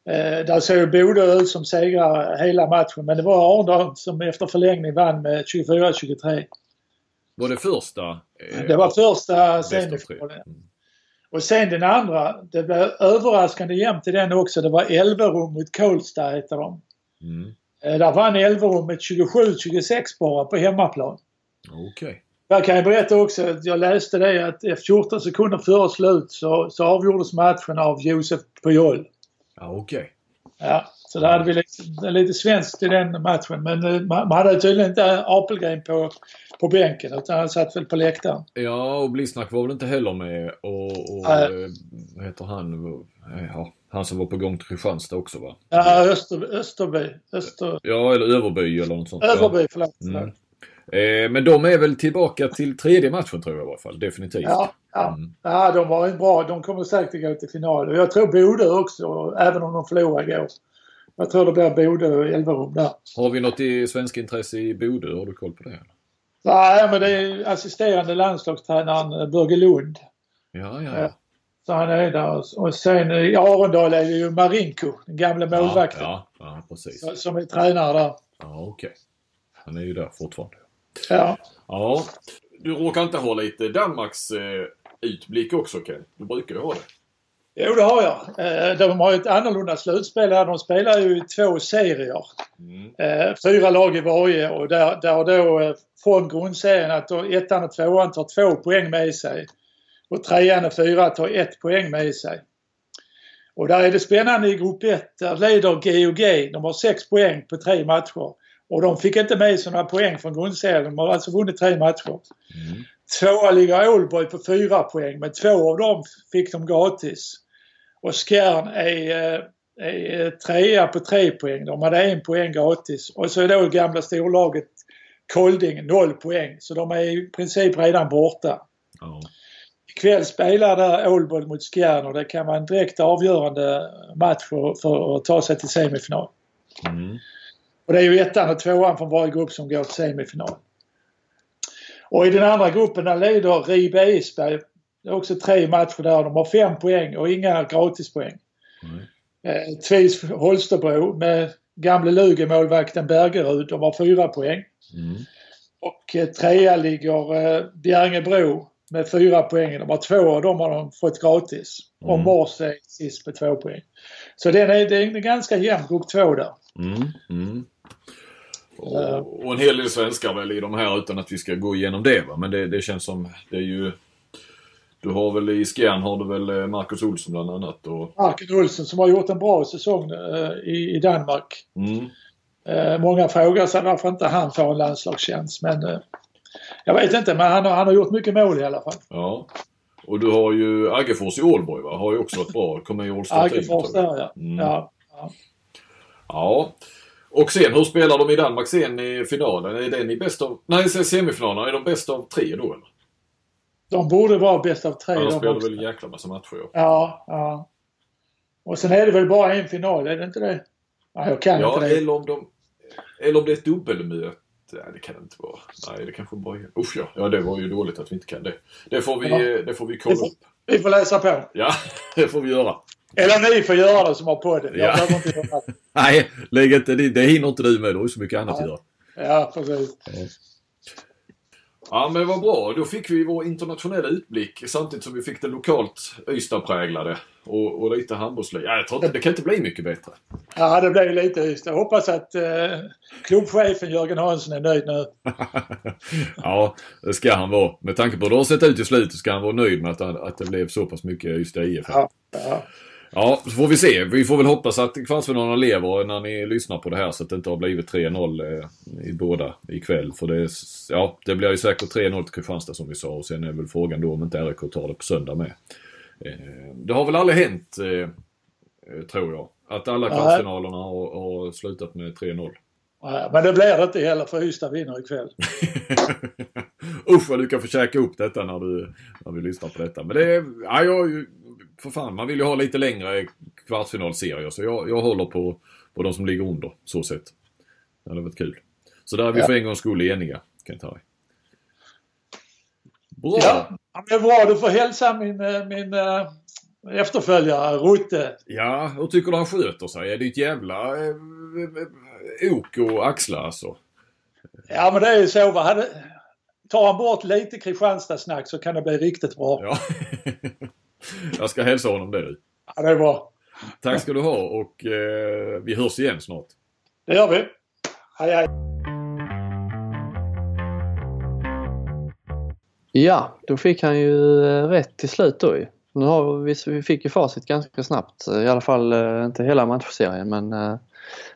S3: Eh, där såg Bodö ut som segrare hela matchen men det var Arendal som efter förlängning vann med 24-23.
S2: Var det första? eh,
S3: Det var första
S2: av tre?
S3: semifinalen.
S2: Mm.
S3: Och sen den andra, det blev överraskande jämnt i den också. Det var Elverum mot Kolsta heter de.
S2: Mm.
S3: Eh, där vann Elverum med 27-26 bara på hemmaplan.
S2: Okej.
S3: Jag kan berätta också att jag läste det att efter 14 sekunder före slut så, så avgjordes matchen av Josef Pujol.
S2: Ja, okej.
S3: Ja, så där hade vi lite, lite svenskt i den matchen. Men eh, man, hade tydligen inte Apelgren på, på bänken utan han satt väl på läktaren.
S2: Ja, och Blisnack var väl inte heller med och, och eh, vad heter han? Ja, han som var på gång till Kristianstad också va?
S3: Ja, Öster, Österby. Öster,
S2: Ja, eller Överby eller något sånt.
S3: Överby, förlåt.
S2: Mm. Eh, men de är väl tillbaka till tredje matchen tror jag i alla fall. Definitivt.
S3: Ja, ja.
S2: Mm.
S3: ja, de var ju bra. De kommer säkert gå till final. Och jag tror Bodö också, även om de förlorar igår. Jag tror det blir Bodö och Elverum där.
S2: Har vi något i svensk intresse i Bodö? Har du koll på det?
S3: Nej, men det är assisterande landslagstränaren Börje Lund.
S2: Ja, ja,
S3: Ja. Så han är där. Och sen i Arendal är det ju Marinko, den gamla målvakten,
S2: Ja, ja, ja precis.
S3: som är tränare där.
S2: Ja, okej. Han är ju där fortfarande.
S3: Ja.
S2: Ja. Du råkar inte ha lite Danmarks eh, utblick också Ken? Du brukar ju ha det.
S3: Jo, det har jag. Eh, De har ju ett annorlunda slutspel här. De spelar ju i två serier.
S2: Mm.
S3: Eh, Fyra lag i varje och där, där då eh, från grundserien att då ettan och tvåan tar två poäng med sig. Och trean och fyra tar ett poäng med sig. Och där är det spännande i grupp 1. Där leder GOG. De har sex poäng på tre matcher. Och de fick inte med sig några poäng från grundserien. De har alltså vunnit tre matcher.
S2: Mm.
S3: Tvåa ligger Ålborg på fyra poäng men två av dem fick de gratis. Och Skjern är, eh, är trea på tre poäng. De hade en poäng gratis. Och så är då gamla storlaget Kolding noll poäng. Så de är i princip redan borta.
S2: Ja.
S3: Ikväll spelar där Ålborg mot Skjern och det kan vara en direkt avgörande match för, för att ta sig till semifinal.
S2: Mm.
S3: Och det är ju ettan och tvåan från varje grupp som går till semifinal. Och i den andra gruppen där leder Ribe Isberg. Det är också tre matcher där. De har fem poäng och inga gratispoäng.
S2: Nej.
S3: Eh, Tvis Holstebro med gamle Lugi-målvakten Bergerud. De har fyra poäng.
S2: Mm.
S3: Och eh, trea ligger eh, Bjärringebro med fyra poäng. De har två av dem har de fått gratis. Och
S2: Mm.
S3: Mors är sist med två poäng. Så den är, det är en ganska jämn grupp två där.
S2: Mm. Mm. Och, och en hel del svenskar väl i de här utan att vi ska gå igenom det va. Men det, det känns som, det är ju... Du har väl i Skjern har du väl eh, Marcus Olsson bland annat och...
S3: Marken Olsson som har gjort en bra säsong eh, i, i Danmark.
S2: Mm.
S3: Eh, många frågar sig varför inte han får en landslagstjänst men eh, jag vet inte men han har, han har gjort mycket mål i alla fall.
S2: Ja. Och du har ju Aggefors i Ålborg va? Har ju också varit bra. Kommer i All-Star
S3: Aggefors där ja.
S2: Mm.
S3: ja. ja.
S2: Ja. Och sen, hur spelar de i Danmark sen i finalen? Är den i bäst av... Nej, semifinalen. Är de bäst av tre då eller?
S3: De borde vara bäst av tre.
S2: Annars
S3: de
S2: spelar väl en jäkla massa matcher ja.
S3: Ja, ja. Och sen är det väl bara en final, är det inte det? Nej, jag kan
S2: Ja,
S3: inte det.
S2: eller om de... Eller om det är ett dubbelmöte. Nej, det kan det inte vara. Nej, det kanske bara är... Usch ja. Ja, det var ju dåligt att vi inte kan det. Det får vi,
S3: Ja.
S2: det får vi kolla upp.
S3: Vi får läsa på.
S2: Ja, det får vi göra.
S3: Eller ni får göra det som har podden. Jag
S2: Ja.
S3: behöver inte göra det.
S2: Nej, lägg inte, det, det hinner inte du med. Du har ju så mycket annat att göra.
S3: Ja, precis.
S2: Ja men vad bra. Då fick vi vår internationella utblick samtidigt som vi fick det lokalt Ystad-präglade. Och, och lite handbollsliv. Ja, jag tror inte, det kan inte bli mycket bättre.
S3: Ja, det blev lite just. Jag hoppas att eh, klubbchefen Jörgen Hansson är nöjd nu.
S2: ja, det ska han vara. Med tanke på hur det har sett ut i slutet ska han vara nöjd med att, att det blev så pass mycket Ystad IF.
S3: Ja, ja.
S2: Ja, så får vi se. Vi får väl hoppas att kvartsfinalerna lever när ni lyssnar på det här så att det inte har blivit 3-0 eh, i båda ikväll. För det, är- ja, det blir ju säkert 3-0 till Kristianstad som vi sa och sen är väl frågan då om inte RIK tar det på söndag med. Eh, det har väl aldrig hänt, eh, tror jag, att alla kvartsfinalerna har, har slutat med 3-0.
S3: Ja, Men det blir det inte heller för Ystad vinner ikväll.
S2: Usch vad du kan få käka upp detta när, du, när vi lyssnar på detta. Men det är, ja, jag, för fan, man vill ju ha lite längre kvartsfinalserier så jag, jag håller på, på de som ligger under, så sett. Det hade varit kul. Så där är vi
S3: Ja.
S2: för en gångs skull eniga, Kent-Harry. Bra!
S3: Ja, men bra. Du får hälsa min, eh, min eh, efterföljare Rutte.
S2: Ja, hur tycker du han sköter sig? Är det ett jävla eh, eh, ok och axla alltså?
S3: Ja men det är ju så. Va? Hade, tar han bort lite Kristianstad-snack så kan det bli riktigt bra.
S2: Ja. Jag ska hälsa honom det du.
S3: Ja, det är bra.
S2: Tack ska du ha och eh, vi hörs igen snart.
S3: Det gör vi. Hej hej.
S1: Ja, då fick han ju eh, rätt till slut då ju. Nu har vi, vi fick ju facit ganska snabbt. I alla fall eh, inte hela matchserien men, eh,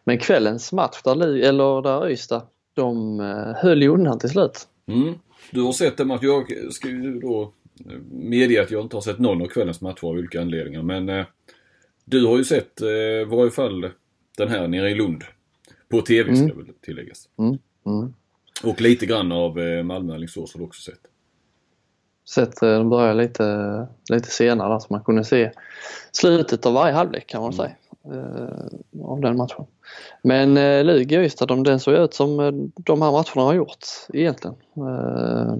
S1: men kvällens match där, eller där Ystad, de höll ju undan till slut.
S2: Mm. Du har sett dem att jag ska ju då medge att jag inte har sett någon av kvällens matcher av olika anledningar. Men eh, du har ju sett eh, i varje fall den här nere i Lund. På TV ska
S1: Mm.
S2: väl tilläggas.
S1: Mm.
S2: Och lite grann av eh, Malmö-Alingsås har du också sett.
S1: Sett, eh, de började lite, lite senare där så man kunde se slutet av varje halvlek kan man säga. Eh, av den matchen. Men eh, Lugi och Ystad, de, den såg ut som eh, de här matcherna har gjort egentligen. Eh,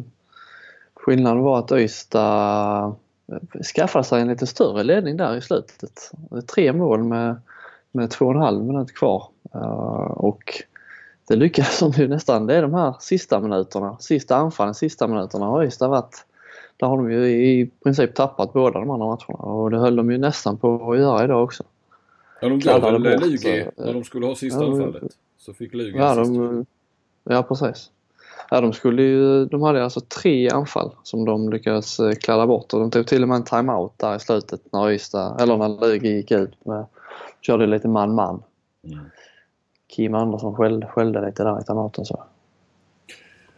S1: skillnaden var att Ystad eh, skaffade sig en lite större ledning där i slutet. Tre mål med, med två och en halv minut kvar. Eh, och det lyckades de ju nästan. Det är de här sista minuterna, sista anfallen, sista minuterna har Ystad varit där har de ju i princip tappat båda de andra matcherna och det höll de ju nästan på att göra idag också.
S2: Ja, de gav väl Lugi när de skulle ha sista
S1: ja,
S2: anfallet. Så fick Lugi
S1: Ja,
S2: sista.
S1: de, ja precis. Ja, de, skulle ju, de hade alltså tre anfall som de lyckades eh, kladda bort och de tog till och med en timeout där i slutet när Ystad, eller när Lugi gick ut med, körde lite man-man.
S2: Mm.
S1: Kim Andersson skällde, skällde lite där i timeouten så.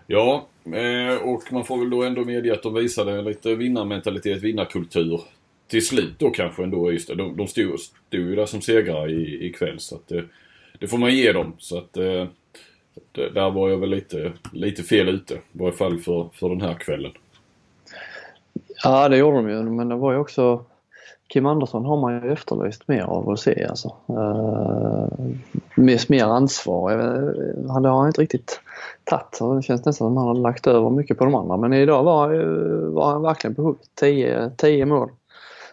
S2: Ja, eh, och man får väl då ändå medge att de visade lite vinnarmentalitet, vinnarkultur. Till slut då kanske ändå det. De, de stod, stod ju där som segrare ikväll så att det, det får man ge dem. Så att eh, det, där var jag väl lite, lite fel ute. I varje fall för, för den här kvällen.
S1: Ja det gjorde de ju men det var ju också Kim Andersson har man ju efterlyst mer av att se alltså. Uh, med mer ansvar. Han har han inte riktigt tagit. Det känns nästan som han har lagt över mycket på de andra. Men idag var, var han verkligen på hugget. 10 10 mål.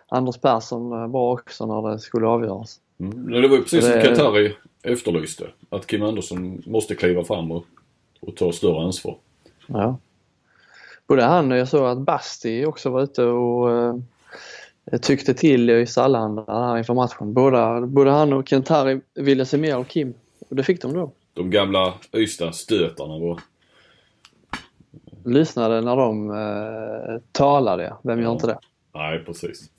S1: Anders Persson eh, bra också när det skulle avgöras.
S2: Mm. Det var ju precis som
S1: Det-
S2: Katari efterlyste. Att Kim Andersson måste kliva fram och, och ta större ansvar.
S1: Ja. Både han och jag såg att Basti också var ute och eh, tyckte till i Sallanda här inför matchen. Båda, både han och Kentari ville se mer av Kim. Och det fick de då.
S2: De gamla Ystad-stötarna var...
S1: Lyssnade när de eh, talade. Vem gör
S2: Ja.
S1: inte det?
S2: Nej, precis.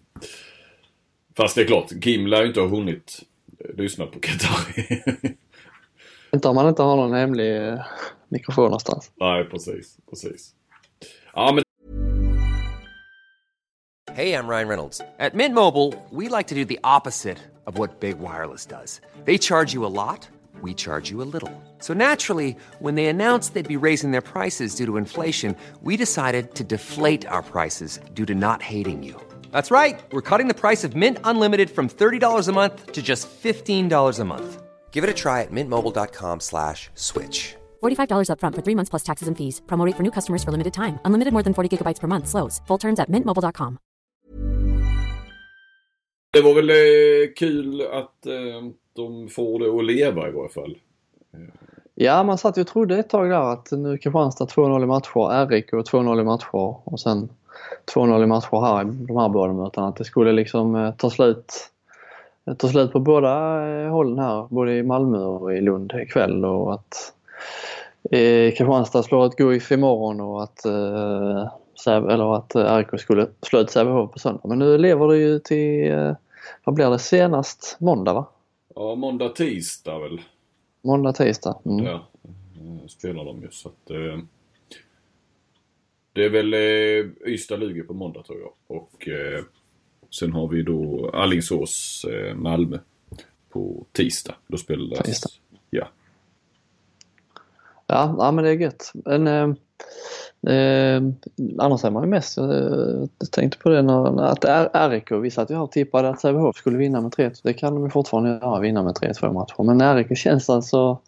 S2: Fast det är klart, Kim lär ju inte ha hunnit lyssna på Katari.
S1: Inte om man inte har någon hemlig eh, mikrofon någonstans.
S2: Nej, precis. Precis. Ja, men
S4: Hey, I'm Ryan Reynolds. At Mint Mobile, we like to do the opposite of what Big Wireless does. They charge you a lot, we charge you a little. So naturally, when they announced they'd be raising their prices due to inflation, we decided to deflate our prices due to not hating you. That's right. We're cutting the price of Mint Unlimited from $30 a month to just $15 a month. Give it a try at mintmobile.com slash switch.
S5: $45 upfront for three months plus taxes and fees. Promo rate for new customers for limited time. Unlimited more than 40 gigabytes per month. Slows. Full terms at mintmobile.com.
S2: det var väl eh, kul att eh, de får det att leva i varje fall.
S1: Ja, man satt ju och trodde ett tag där att nu Kristianstad 2-0 i matcher, RIK 2-0 i matcher och sen 2-0 i matcher här de här båda mötena. Att det skulle liksom eh, ta slut, ta slut på båda eh, hållen här, både i Malmö och i Lund ikväll och att eh, Kristianstad slår ett Guif imorgon och att, eh, eller att eh, RIK skulle slå ut Sävehof på söndag. Men nu lever det ju till, eh, vad blir det, senast måndag va?
S2: Ja, måndag, tisdag väl.
S1: Måndag, tisdag. Mm.
S2: Ja, spelar de ju så att... Eh, det är väl eh, Ystad-Lugi på måndag tror jag. Och eh, sen har vi då Alingsås, eh, på tisdag. Då spelas...
S1: Tisdag.
S2: Ja.
S1: Ja, ja men det är gött. Men, eh, Eh, annars är man ju mest, eh, jag tänkte på det när, att R- RIK, vi satt ju här och tippade att Sävehof skulle vinna med 3 Det kan de ju fortfarande göra, vinna med 3-2 matcher. Men RIK känns alltså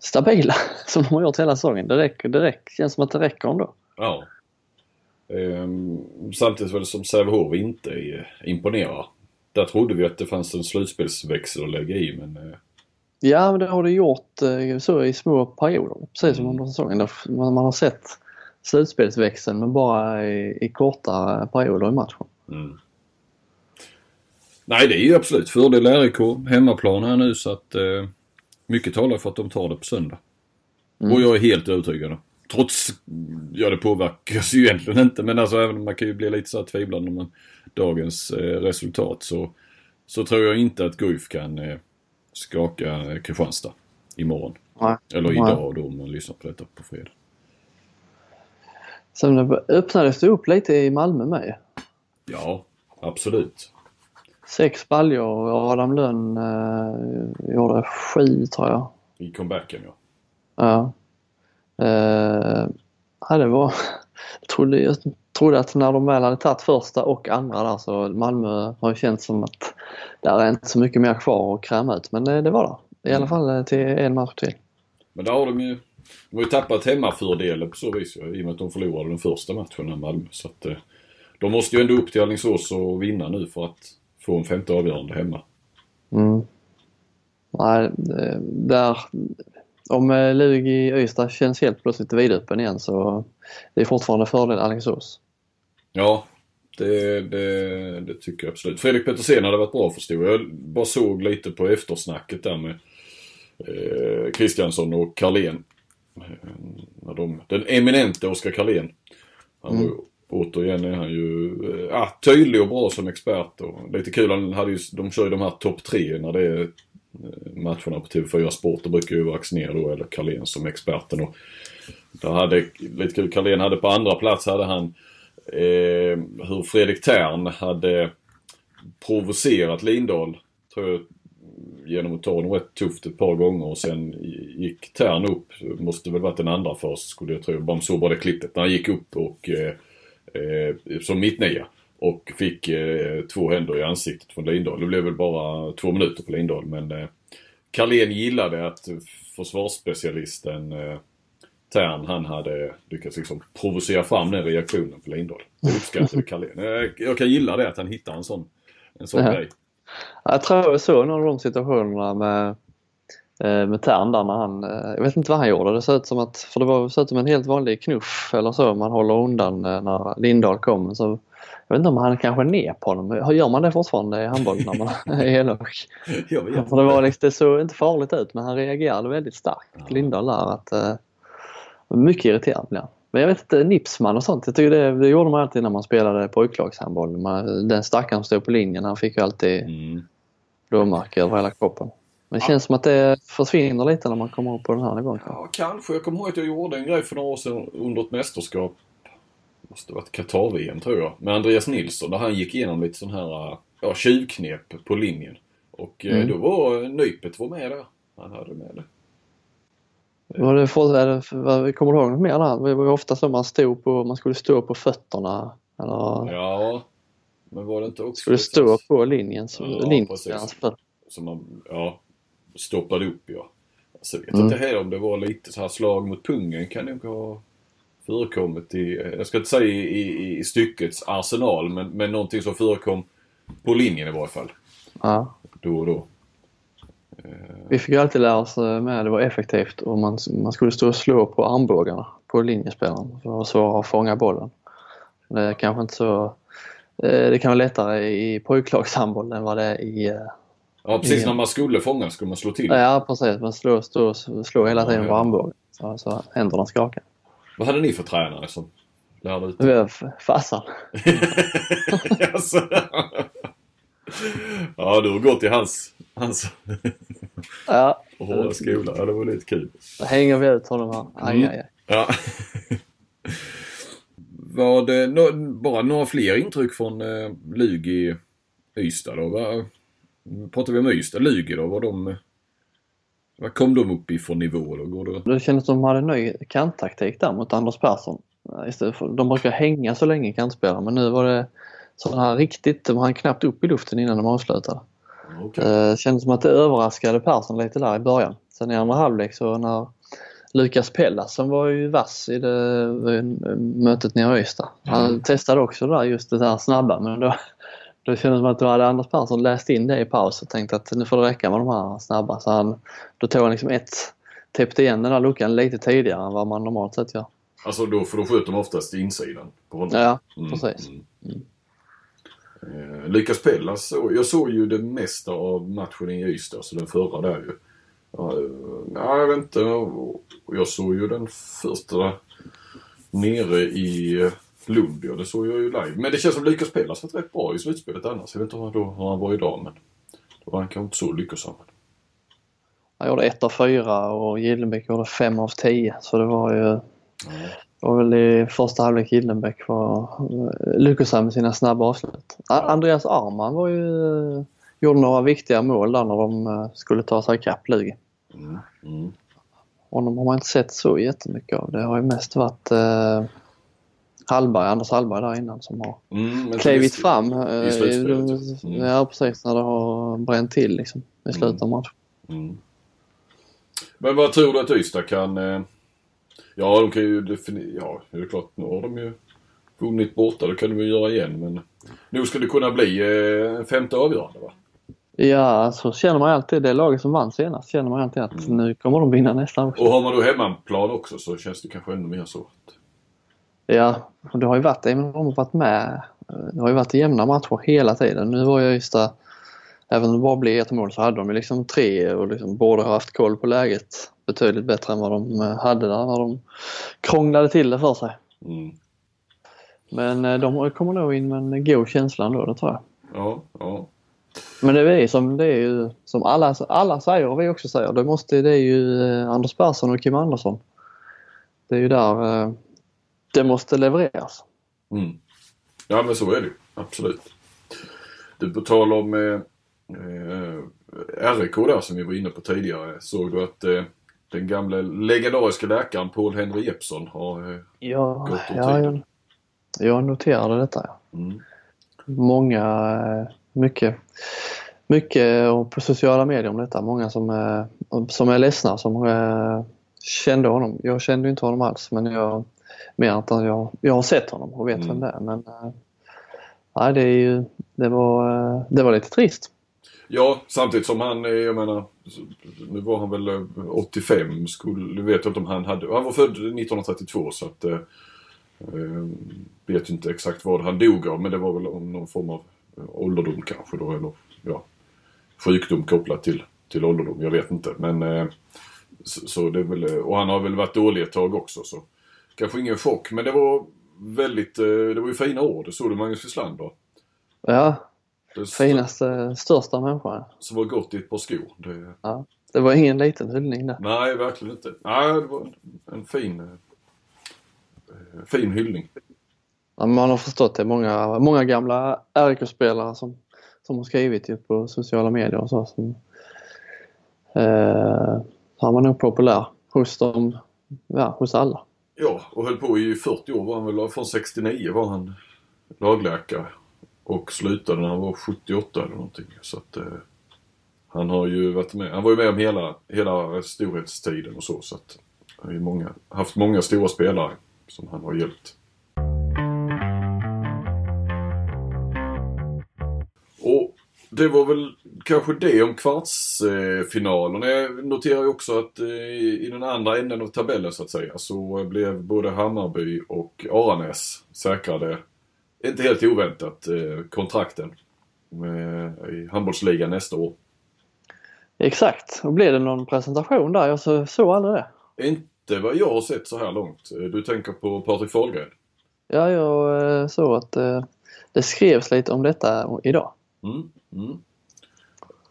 S1: stabila som de har gjort hela säsongen. Det, räcker, det räcker, känns som att det räcker ändå.
S2: Ja. Ehm, samtidigt var det som Sävehof inte imponerar. Där trodde vi att det fanns en slutspelsväxel att lägga i men eh,
S1: Ja, men det har det gjort eh, så i små perioder. Precis som under säsongen. Man har sett slutspelsväxeln men bara i, i korta perioder i matchen.
S2: Mm. Nej, det är ju absolut fördel RIK. Hemmaplan här nu så att eh, mycket talar för att de tar det på söndag.
S1: Mm.
S2: Och jag är helt övertygad. Trots, ja det påverkas ju egentligen inte men alltså även om man kan ju bli lite så här tvivlande med dagens eh, resultat så, så tror jag inte att Guif kan eh, skaka eh, Kristianstad imorgon.
S1: Nej.
S2: Eller idag då om man lyssnar på detta på fredag.
S1: Sen öppnades det upp lite i Malmö med.
S2: Ja, absolut.
S1: Sex baljor och Adam Lönn eh, gjorde sju tror jag.
S2: I comebacken ja.
S1: Ja. Eh, ja det var... Jag trodde, jag trodde att när de väl hade tagit första och andra där så Malmö har ju känts som att där är inte så mycket mer kvar att kräma ut. Men eh, det var det. I alla fall eh, till en match till.
S2: Men där har de ju, de har ju tappat hemmafördelen på så vis ju, i och med att de förlorade den första matchen här Malmö. Så att eh, de måste ju ändå upp till Alingsås och vinna nu för att få en femte avgörande hemma.
S1: Mm. Nej, eh, där... Om eh, Lug i Ystad känns helt plötsligt vidöppen igen så det är fortfarande fördel Alingsås.
S2: Ja, det, det, det tycker jag absolut. Fredrik Petersen hade varit bra förstod jag. Jag bara såg lite på eftersnacket där med eh, Kristiansson och Carlén. Eh, de, den eminente Oskar Carlén. Han var ju, återigen är han ju ja, tydlig och bra som expert. Och lite kul, han hade ju, de kör ju de här topp tre när det är eh, matcherna på TV4 Sport. Då brukar ju vara Axnér då eller Carlén som experten. Och där hade, lite kul, Carlén hade på andra plats hade han eh, hur Fredrik Tern hade provocerat Lindahl, tror jag, genom att ta honom rätt tufft ett par gånger och sen gick Tern upp, måste väl varit den andra först skulle jag tro, bara såg var det klippet, när han gick upp och eh, som mittnia och fick eh, två händer i ansiktet från Lindahl. Det blev väl bara två minuter på Lindahl men eh, Carlén gillade att försvarsspecialisten eh, Tern han hade lyckats liksom provocera fram den reaktionen på Lindahl. Det uppskattade Carlén. Jag, jag kan gilla det att han hittar en sån, en sån grej.
S1: Jag tror jag såg några av de situationerna med, eh, med Tern där när han, eh, jag vet inte vad han gjorde. Det såg ut som att, för det var, såg ut som en helt vanlig knuff eller så man håller undan eh, när Lindahl kom. Så, jag vet inte om han kanske ner på honom. Gör man det fortfarande i handboll när man är elak? För det var liksom, det såg inte farligt ut men han reagerade väldigt starkt, Lindahl där. Att, eh, mycket irriterad blev han. Men jag vet inte, Nipsman och sånt. Jag tycker det, det gjorde man alltid när man spelade pojklagshandboll. Den stackaren som stod på linjen han fick ju alltid
S2: Mm.
S1: blåmärken över hela kroppen. Men det känns som att det försvinner lite när man kommer upp på den här nivån.
S2: Ja, kanske. Jag kommer ihåg att jag gjorde en grej för några år sedan under ett mästerskap. Måste ha varit Qatar-VM tror jag. Med Andreas Nilsson där han gick igenom lite sån här ja, tjuvknep på linjen. Och eh,
S1: Mm.
S2: då var Nypet var med där. Han hade med det.
S1: Var det för, det, vad- kommer du ihåg något mer där? Det var ju ofta så man stod på, man skulle stå på fötterna. Eller
S2: Ja, men var det inte också
S1: skulle stå på linjen. Så,
S2: Ja,
S1: linjen
S2: precis. som man ja, stoppade upp ja. Så jag vet
S1: Mm.
S2: inte här om det var lite så här slag mot pungen kan nog ha förekommit i, jag ska inte säga i, i, i styckets arsenal men, men någonting som förekom på linjen i varje fall.
S1: Ja.
S2: Då och då.
S1: Vi fick ju alltid lära oss eh, med att det var effektivt och man, man skulle stå och slå på armbågarna på linjespelaren för var svårare att fånga bollen. Det är kanske inte så... eh, Det kan vara lättare i pojklagshandboll än vad det är i...
S2: Ja precis när man skulle fånga skulle man slå till.
S1: Ja precis, man slår, slår, slår hela tiden på armbågen så, så händerna skakar.
S2: Vad hade ni för tränare som lärde ut?
S1: Farsan.
S2: Ja du har gått i hans, hans
S1: Ja,
S2: hårda skola. Ja det var lite kul.
S1: då hänger vi ut honom här. Aj,
S2: Mm.
S1: aj, aj.
S2: Ja. Var det nå- bara några fler intryck från eh, Lug i Ystad då? Va? Pratar vi om Ystad? Lugi då? Var de... Vad kom de upp i för nivå då? Går det...
S1: Det kändes som de hade en ny kanttaktik där mot Anders Persson. Istället för, de brukar hänga så länge kantspelare men nu var det sådana här riktigt, de hann knappt upp i luften innan de avslutade.
S2: Okej.
S1: Det kändes som att det överraskade Persson lite där i början. Sen i andra halvlek så när Lukas Pellas som var ju vass i det mötet nere i Ystad. Han
S2: Mm.
S1: testade också där just det där snabba men då, då kändes det som att då hade Anders Persson läst in det i paus och tänkt att nu får det räcka med de här snabba. Så han, då tog han liksom ett, täppte igen den där luckan lite tidigare än vad man normalt sett gör.
S2: Alltså då, för då skjuter de oftast insidan på honom.
S1: Ja,
S2: Mm,
S1: precis.
S2: mm. Eh, Lukas Pellas, så, jag såg ju det mesta av matchen i Ystad, så den förra där ju. Ja, eh, ja, jag vet inte. Jag såg ju den första nere i Lund, ja, det såg jag ju live. Men det känns som Lukas Pellas varit rätt bra i slutspelet annars. Jag vet inte hur han, då, hur han var idag, men då var han kanske inte så lyckosam.
S1: Han gjorde 1 av 4 och Gildenbäck gjorde 5 av 10 så det var ju Det var väl i första halvlek Gildenbäck var eh, lyckosam med sina snabba avslut. Andreas Arman var ju, eh, gjorde några viktiga mål där när de eh, skulle ta sig ikapp Lugi.
S2: Mm, mm.
S1: Honom har man inte sett så jättemycket av. Det har ju mest varit eh, Hallberg, Anders Hallberg där innan som har
S2: Mm,
S1: klivit fram. eh,
S2: i slutspelet, ja. Mm.
S1: Ja precis, när det har bränt till liksom i slutet av matchen.
S2: Mm. Men vad tror du att Ystad kan... Eh, ja, de kan ju definiera... Ja, det är klart. Nu har de ju vunnit borta. Det kan de ju göra igen. Men nu ska det kunna bli eh, en femte avgörande va?
S1: Ja, så känner man alltid, det laget som vann senast, känner man alltid att nu kommer de vinna nästa också.
S2: Och har man då hemmaplan också så känns det kanske ännu mer så.
S1: Ja, det har ju varit, även om de har varit med, eh, det har ju varit jämna matcher hela tiden. Nu var jag just där, även om det bara blev ett mål så hade de ju liksom tre och liksom borde ha haft koll på läget betydligt bättre än vad de eh, hade där när de krånglade till det för sig.
S2: Mm.
S1: Men eh, de kommer nog in med en god känsla ändå, det tror jag.
S2: Ja, ja.
S1: Men det är, som, det är ju som alla, alla säger och vi också säger, det, måste, det är ju Anders Persson och Kim Andersson. Det är ju där det måste levereras.
S2: Mm. Ja men så är det. Absolut. Du på tal om eh, eh, RIK där som vi var inne på tidigare. Såg du att eh, den gamla legendariska läkaren Paul Henry Jeppsson har... Eh,
S1: Ja,
S2: Gott om
S1: ja
S2: tid.
S1: jag, jag noterade detta. Ja.
S2: mm.
S1: Många, eh, mycket, mycket och på sociala medier om detta. Många som, är- som är ledsna som eh, kände honom. Jag kände inte honom alls men jag, mer att jag, jag har sett honom och vet
S2: Mm.
S1: vem det är. Men, eh, nej, det, är ju, det, var, eh, det var lite trist.
S2: Ja, samtidigt som han, eh, jag menar, nu var han väl eh, 85, skulle, vet jag inte om han hade, han var född 1932 så att, eh, vet inte exakt vad han dog av men det var väl någon form av ålderdom kanske då eller ja, sjukdom kopplat till, till ålderdom, jag vet inte men eh, så, så det är väl, och han har väl varit dålig ett tag också så kanske ingen chock men det var väldigt, eh, det var ju fina ord, det såg du Magnus Wislander.
S1: Ja,
S2: Det
S1: finaste, största människan.
S2: Som var gott i ett par skor. Det,
S1: Ja. Det var ingen liten hyllning där.
S2: Nej, verkligen inte. Nej, det var en, fin, eh, fin hyllning.
S1: Ja, man har förstått det. Många, många gamla RIK-spelare som, som har skrivit ju på sociala medier och så. Som, eh, han var nog populär hos dem, ja, hos alla.
S2: Ja, och höll på i 40 år var han väl. Från 69 var han lagläkare. Och slutade när han var 78 eller någonting. Så att eh, han har ju varit med. Han var ju med om hela, hela storhetstiden och så. Så att han har ju många, haft många stora spelare som han har hjälpt. Det var väl kanske det om kvartsfinalen. Jag noterar ju också att eh, i den andra änden av tabellen så att säga så blev både Hammarby och Aranäs säkrade, inte helt oväntat, eh, kontrakten med, i handbollsligan nästa år.
S1: Exakt. Och blev det någon presentation där? Jag så, såg aldrig det.
S2: Inte vad jag har sett så här långt. Eh, Du tänker på Patrik Fahlgren?
S1: Ja, jag eh, såg att eh, det skrevs lite om detta idag.
S2: Mm, mm.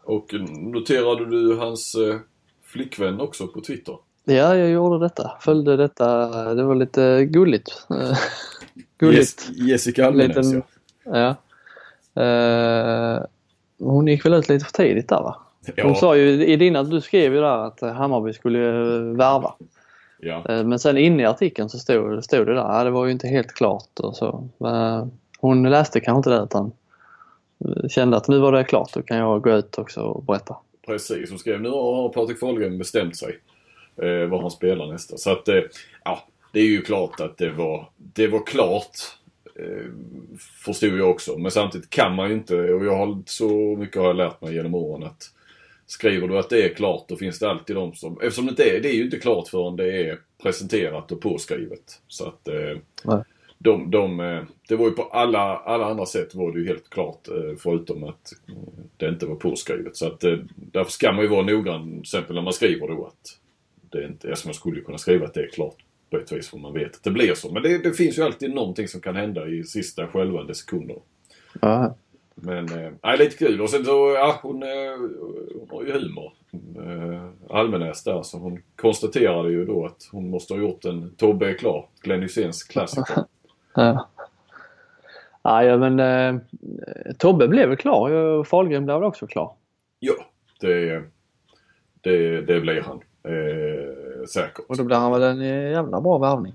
S2: Och noterade du hans eh, flickvän också på Twitter?
S1: Ja, jag gjorde detta. Följde detta. Det var lite gulligt. Gulligt.
S2: Jes- Jessica Almenäs
S1: Liten-
S2: ja.
S1: Ja. Eh, hon gick väl ut lite för tidigt där va?
S2: Ja,
S1: sa ju i dina, du skrev ju där att Hammarby skulle eh, värva.
S2: ja.
S1: Men sen inne i artikeln så stod, stod det där, det var ju inte helt klart och så. Men Hon läste kanske inte det utan kände att nu var det klart, då kan jag gå ut också och berätta.
S2: Precis, som skrev nu har Patrik Fahlgren bestämt sig eh, vad han spelar nästa. Så att, eh, ja, det är ju klart att det var, det var klart. Eh, förstod jag också. Men samtidigt kan man ju inte, och jag har så mycket har jag lärt mig genom åren att skriver du att det är klart då finns det alltid de som, eftersom det inte är, det är ju inte klart förrän det är presenterat och påskrivet. Så att eh. De, de, eh, det var ju på alla, alla andra sätt var det ju helt klart eh, förutom att eh, det inte var påskrivet. Så att därför ska man ju vara noggrann till exempel när man skriver då att det inte, eftersom man skulle kunna skriva att det är klart på ett vis för man vet att det blir så. Men det, det finns ju alltid någonting som kan hända i sista skälvande sekunder.
S1: Ja,
S2: Men, nej, lite kul. Och sen så, ja, hon, hon har ju humor. Eh, Almenäs där, så hon konstaterade ju då att hon måste ha gjort en Tobbe är klar, Glenn Hyséns klassiker.
S1: ja. Ja, men eh, Tobbe blev väl klar och Fahlgren blev väl också klar.
S2: ja, det, det, det blir han. Eh, säkert.
S1: Och då blir han väl en jävla bra värvning.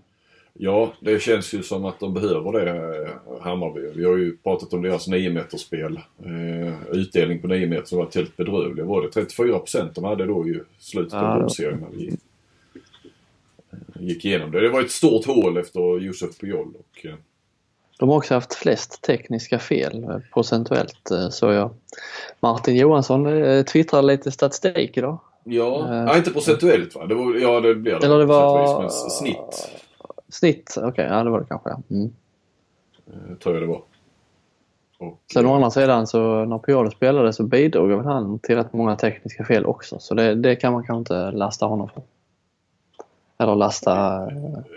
S2: Ja, det känns ju som att de behöver det, eh, Hammarby. Vi har ju pratat om deras 9 meterspel. Eh, utdelning på 9 meter som var helt bedrövlig. Var det 34 procent de hade då i slutet
S1: Ja,
S2: av grundserien när vi eh, gick igenom det. Det var ett stort hål efter Josef Pujol och eh,
S1: De har också haft flest tekniska fel eh, procentuellt eh, så jag. Martin Johansson twittrade lite statistik idag.
S2: Ja,
S1: Eh,
S2: nej, inte procentuellt va? Det var, ja, det blir det.
S1: Eller det var-
S2: Men snitt
S1: Snitt, okej, ja det var det kanske ja. Mm.
S2: eh, tror jag det var. Och,
S1: Sen å andra sidan så när Piolo spelade så bidrog väl han till rätt många tekniska fel också så det, det kan man kanske inte lasta honom för. Eller lasta...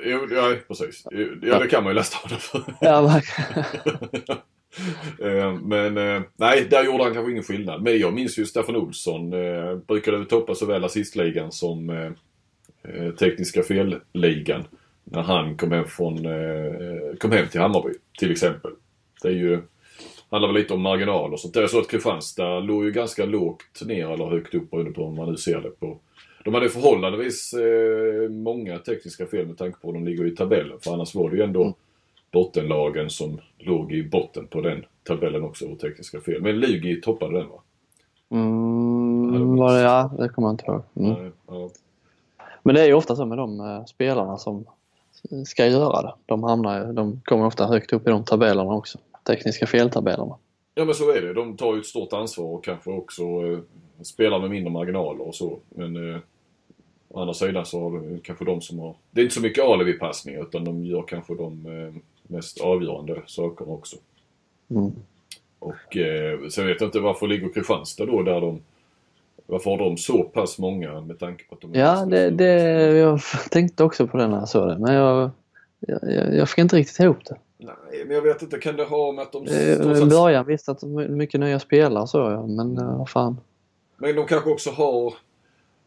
S2: Jo, ja, precis. Ja, det kan man ju av det för.
S1: Ja, verkligen.
S2: Eh, Men eh, nej, där gjorde han kanske ingen skillnad. Men jag minns ju Staffan Olsson. Eh, brukade toppa såväl assistligan som tekniska felligan. När han kom hem, från, kom hem till Hammarby till exempel. Det är ju, handlar väl lite om marginaler och sånt där. Jag såg att Kristianstad låg ju ganska lågt ner eller högt upp beroende på hur man nu ser det på. De hade förhållandevis eh, många tekniska fel med tanke på att de ligger i tabellen. För annars var det ju ändå bottenlagen som låg i botten på den tabellen också och tekniska fel. Men Lugi toppade den va?
S1: Mm, var det, ja, det kommer jag inte ihåg. Mm.
S2: Nej, ja.
S1: Men det är ju ofta så med de eh, spelarna som ska göra det. De, hamnar, de kommer ofta högt upp i de tabellerna också. Tekniska feltabellerna.
S2: ja men så är det. De tar ju ett stort ansvar och kanske också eh, spelar med mindre marginaler och så. Men eh, å andra sidan så har de, kanske de som har... Det är inte så mycket alibi-passningar utan de gör kanske de eh, mest avgörande sakerna också.
S1: Mm.
S2: Och eh, sen vet jag inte varför ligger Kristianstad då där de... Varför har de så pass många med tanke på att de... är
S1: Ja, det, det, jag tänkte också på det när jag såg det men jag, jag, jag fick inte riktigt ihop det.
S2: Nej, men jag vet inte. Kan det ha med att de...
S1: I början visste att det var mycket nya spelare så jag, men eh, vad fan.
S2: Men de kanske också har...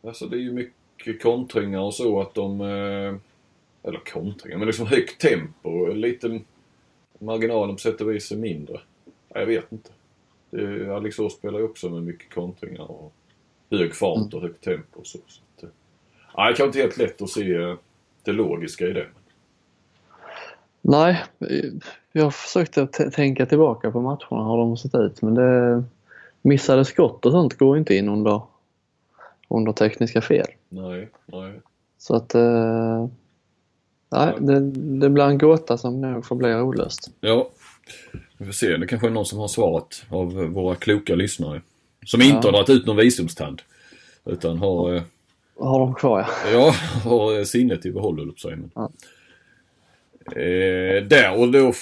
S2: Alltså det är ju mycket kontringar och så att de... Eh, eller kontringar, men liksom högt tempo. Lite marginalen på sätt och vis är mindre. Jag vet inte. Det, Alingsås spelar ju också med mycket kontringar och hög fart och högt tempo och så. så att, eh, ja, det kan inte helt lätt att se eh, det logiska i det.
S1: Nej, jag försökte tänka tillbaka på matcherna hur de har sett ut men det missade skott och sånt går inte in under, under tekniska fel.
S2: Nej, nej.
S1: Så att eh, nej, det, det blir en gåta som nog får bli olöst.
S2: Ja, vi får se. Det kanske är någon som har svaret av våra kloka lyssnare. Som inte
S1: Ja.
S2: har dragit ut någon visdomstand. Utan har, eh,
S1: Har de kvar ja.
S2: ja, har eh, sinnet i behåll höll jag på men.
S1: Ja.
S2: Eh, där och då,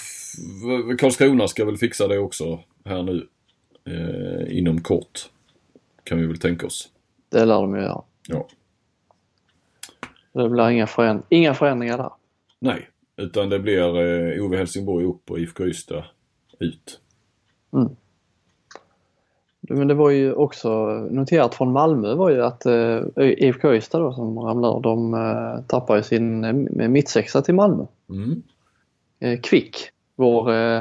S2: Karlskrona ska väl fixa det också här nu. Eh, inom kort. Kan vi väl tänka oss.
S1: Det lär de ju göra.
S2: Ja.
S1: Det blir inga, föränd- inga förändringar där.
S2: Nej, utan det blir eh, Ove Helsingborg upp och IFK Ystad ut.
S1: Men det var ju också noterat från Malmö var ju att eh, IFK Ystad då som ramlade ur, de eh, tappar ju sin eh, mittsexa till Malmö.
S2: Mm.
S1: Eh, Kvick, vår, eh,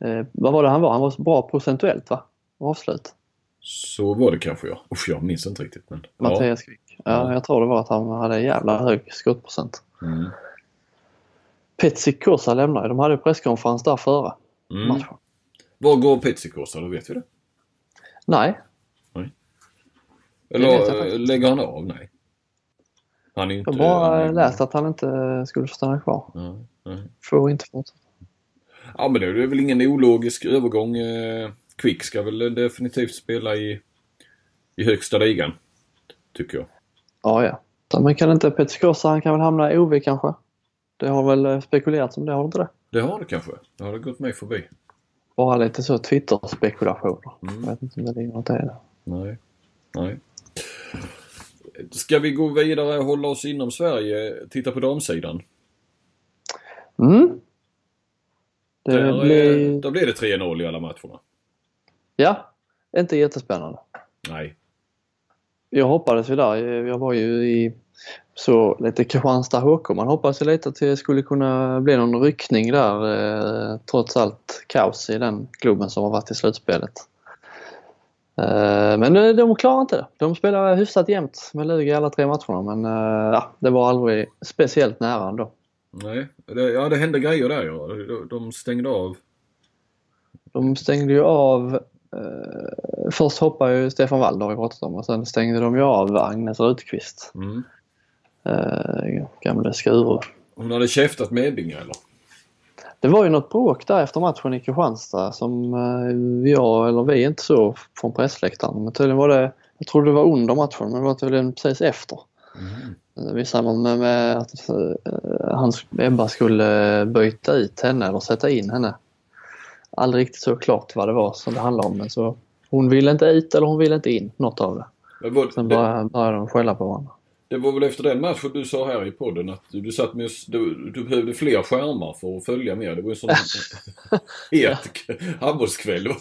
S1: eh, vad var det han var? Han var så bra procentuellt va? Avslut.
S2: Så var det kanske ja. Usch, jag minns inte riktigt men.
S1: Mattias Kvick. Ja, jag tror det var att han hade en jävla hög skottprocent.
S2: Mm.
S1: Petsi Kosa lämnar ju. De hade presskonferens där före
S2: Mm.
S1: matchen.
S2: Var går Petsikosa då? Vet vi det?
S1: Nej,
S2: Eller eh,
S1: faktiskt.
S2: lägger han av? Nej. Han är inte...
S1: jag har bara
S2: han
S1: läst att han inte skulle få stanna kvar.
S2: Ja, nej.
S1: Får inte fortsätta.
S2: Ja men det är väl ingen ologisk övergång. Eh, Quick ska väl definitivt spela i, i högsta ligan. Tycker jag.
S1: Ja, ja. Så, Men kan inte Petsi Kosa, han kan väl hamna i OV kanske? Det har väl eh, spekulerats om det, har det inte det?
S2: Det har det kanske. Det har det gått mig förbi.
S1: Bara lite så Twitter-spekulationer.
S2: Mm.
S1: Jag vet inte om det ligger något i det.
S2: Nej. Nej. Ska vi gå vidare och hålla oss inom Sverige? Titta på damsidan.
S1: Mm. Det
S2: Där,
S1: blir...
S2: eh, där blir det 3-0 i alla matcherna.
S1: Ja, inte jättespännande.
S2: Nej.
S1: Jag hoppades ju där, jag var ju i så lite Kristianstad HK. Man hoppades ju lite att det skulle kunna bli någon ryckning där eh, trots allt kaos i den klubben som har varit i slutspelet. Eh, men eh, de klarar inte det. De spelar hyfsat jämnt med Lugi i alla tre matcherna men eh, ja, det var aldrig speciellt nära ändå.
S2: Nej. Det, ja det hände grejer där ja. De stängde av.
S1: De stängde ju av eh, Först hoppade ju Stefan Wall, har vi pratat om, och sen stängde de ju av Agnes Rutqvist.
S2: Mm.
S1: Eh, gamle Skuru.
S2: Hon hade käftat med Ebbinge eller?
S1: Det var ju något bråk där efter matchen i Kristianstad som eh, jag, eller vi inte så från pressläktaren. Men tydligen var det, jag trodde det var under matchen men det var tydligen precis efter.
S2: Mm.
S1: Eh, I samband med, med att eh, hans Ebba skulle byta ut henne eller sätta in henne. Aldrig riktigt så klart vad det var som det handlade om men så hon ville inte ut eller hon ville inte in, något av det.
S2: Men var,
S1: Sen
S2: det,
S1: började, började de skälla på varandra.
S2: det var väl efter den matchen du sa här i podden att du, satt med, du, du behövde fler skärmar för att följa med. Det var ju en sån het handbollskväll.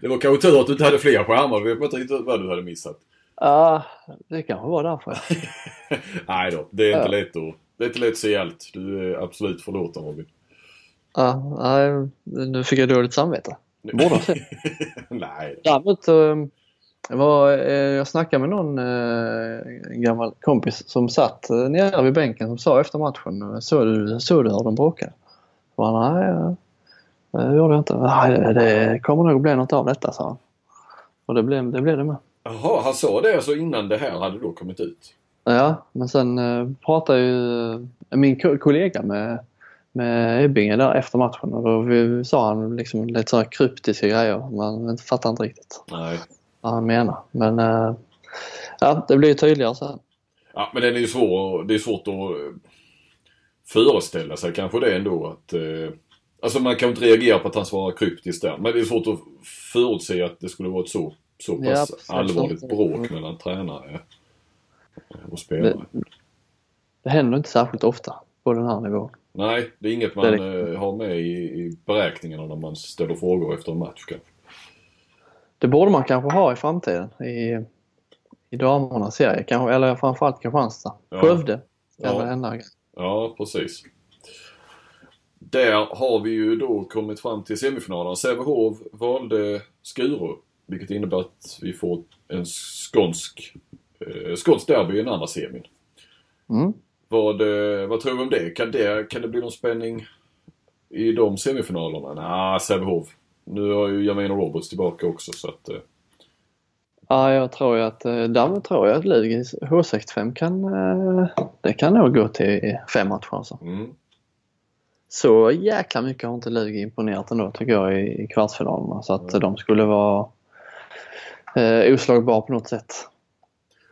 S2: Det var- kanske tur att du inte hade fler skärmar. Jag vet inte riktigt vad du hade missat.
S1: Ja, det kanske var därför.
S2: Nej då, det är inte
S1: Ja.
S2: lätt att, det är inte lätt att se allt. Du är absolut förlåten Robin.
S1: Ja, nej, nu fick jag dåligt samvete. Ha sett.
S2: Nej.
S1: Däremot eh, jag, var, eh, jag snackade med någon eh, en gammal kompis som satt eh, nere vid bänken som sa efter matchen Såg du, såg du hur de bråkade? Och han, nej, det gjorde jag inte. Nej, det kommer nog bli något av detta, sa han. Och det blev det, blev det med.
S2: Jaha, han sa det alltså innan det här hade då kommit ut?
S1: Ja, men sen pratade ju min ko- kollega med, med Ebbinge där efter matchen och då vi, sa han liksom lite sådana kryptiska grejer. Man fattar inte riktigt
S2: Nej.
S1: vad han menar. Men eh, ja, det blir ju tydligare sen.
S2: Ja, men den är ju svår. Det är svårt att eh, föreställa sig kanske det ändå att... Eh, alltså man kan inte reagera på att han svarar kryptiskt där. Men det är svårt att förutse att det skulle vara ett så, så pass
S1: Ja,
S2: allvarligt bråk mellan tränare och spelare.
S1: Det händer inte särskilt ofta på den här nivån.
S2: Nej, det är inget man eh, har med i, i beräkningarna när man ställer frågor efter en match kanske.
S1: Det borde man kanske ha i framtiden i, i damernas serie. Kanske, eller framförallt Kristianstad.
S2: Ja.
S1: Skövde kan
S2: Ja.
S1: hända.
S2: Ja, precis. Där har vi ju då kommit fram till semifinalen. Sävehof valde Skuru. Vilket innebär att vi får en skånsk, eh, skånsk derby i den andra semin.
S1: Mm.
S2: Vad, eh, vad tror vi om det? Kan, det? kan det bli någon spänning i de semifinalerna? Nej, Sävehof. Nu har ju Jamina Roberts tillbaka också så att... Eh,
S1: Ja, jag tror ju att, eh, därmed tror jag att Lugis H65 kan, eh, det kan nog gå till fem matcher alltså.
S2: mm.
S1: Så jäkla mycket har inte Lugi imponerat ändå tycker jag i, kvartsfinalerna så att de skulle vara eh, oslagbar på något sätt.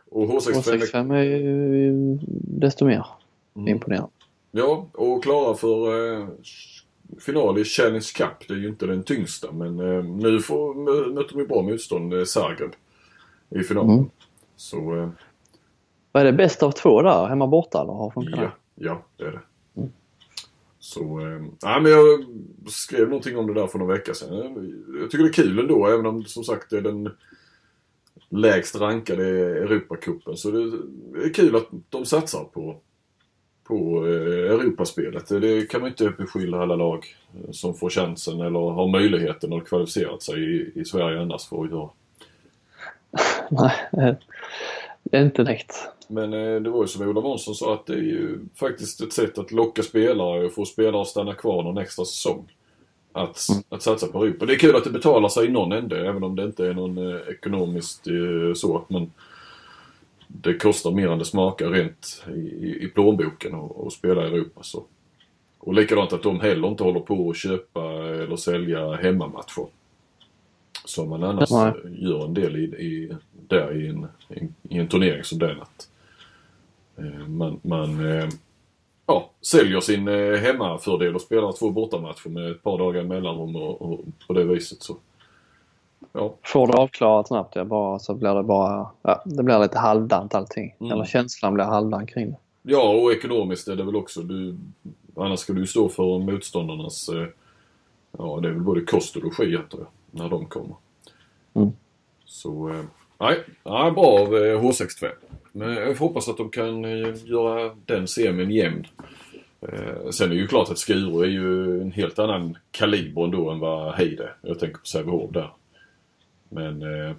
S2: Och H65...
S1: H65 är ju desto mer
S2: Mm.
S1: imponerande.
S2: Ja, och klara för eh, final i Challenge Cup. Det är ju inte den tyngsta men eh, nu får, mö, möter de bra motstånd, eh, Zagreb, i finalen.
S1: Mm.
S2: Så eh,
S1: Vad är det, bäst av två där? Hemma borta eller har funkat
S2: ja,
S1: det?
S2: ja, det är det. Så, eh, men jag skrev någonting om det där för några veckor sedan. Jag tycker det är kul ändå även om som sagt det är den lägst rankade Europacupen. Så det är kul att de satsar på, på eh, Europaspelet. Det kan man inte beskylla alla lag eh, som får chansen eller har möjligheten att kvalificera sig i, i Sverige annars för att göra.
S1: Nej, eh, det är inte direkt.
S2: Men det var ju som Ola Månsson sa att det är ju faktiskt ett sätt att locka spelare och få spelare att stanna kvar någon extra säsong. Att, att satsa på Europa. Det är kul att det betalar sig i någon ände även om det inte är någon eh, ekonomiskt eh, så. Men det kostar mer än det smakar rent i, i, i plånboken att att spela i Europa. Så. Och likadant att de heller inte håller på att köpa eller sälja hemmamatcher. Som man annars
S1: Nej.
S2: eh, gör en del i, i, där i en, i, i en turnering som den. Att, eh, man man eh, ja, säljer sin eh, hemmafördel och spelar två bortamatcher med ett par dagar mellanrum och, och på det viset så. Ja,
S1: Får det avklarat snabbt ja, bara, så blir det bara, ja, det blir lite halvdant allting.
S2: Mm.
S1: Eller känslan blir halvdant kring det.
S2: Ja, och ekonomiskt är det väl också. Du, annars ska du ju stå för motståndarnas, eh, ja det är väl både kost och logi antar jag, när de kommer.
S1: Mm.
S2: Så, eh, nej, nej, bra av eh, H62. Men jag får hoppas att de kan eh, göra den semin jämn. Eh, sen är det ju klart att Skuru är ju en helt annan kaliber ändå än vad Heid är. Jag tänker på Sävehof där. Men eh,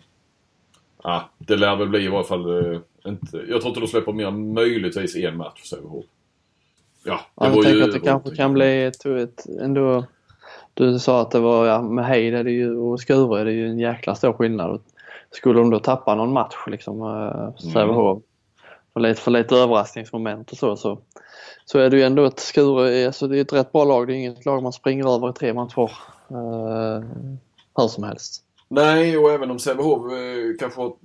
S2: ja, det lär väl bli i varje fall eh, inte, jag tror inte de släpper mer än möjligtvis en match för Sävehof. Ja,
S1: Ja, jag
S2: var
S1: tänker
S2: ju
S1: att det kanske kan bli ett, ett ändå Du sa att det var, ja, med Heid är det ju, och Skuru är det ju en jäkla stor skillnad. Skulle de då tappa någon match liksom, äh, Sävehof, för lite, för lite överraskningsmoment och så, så, så är det ju ändå ett Skuru, alltså det är ett rätt bra lag. Det är inget lag man springer över i tre matcher äh, hur som helst.
S2: Nej, och även om Sävehof eh, kanske har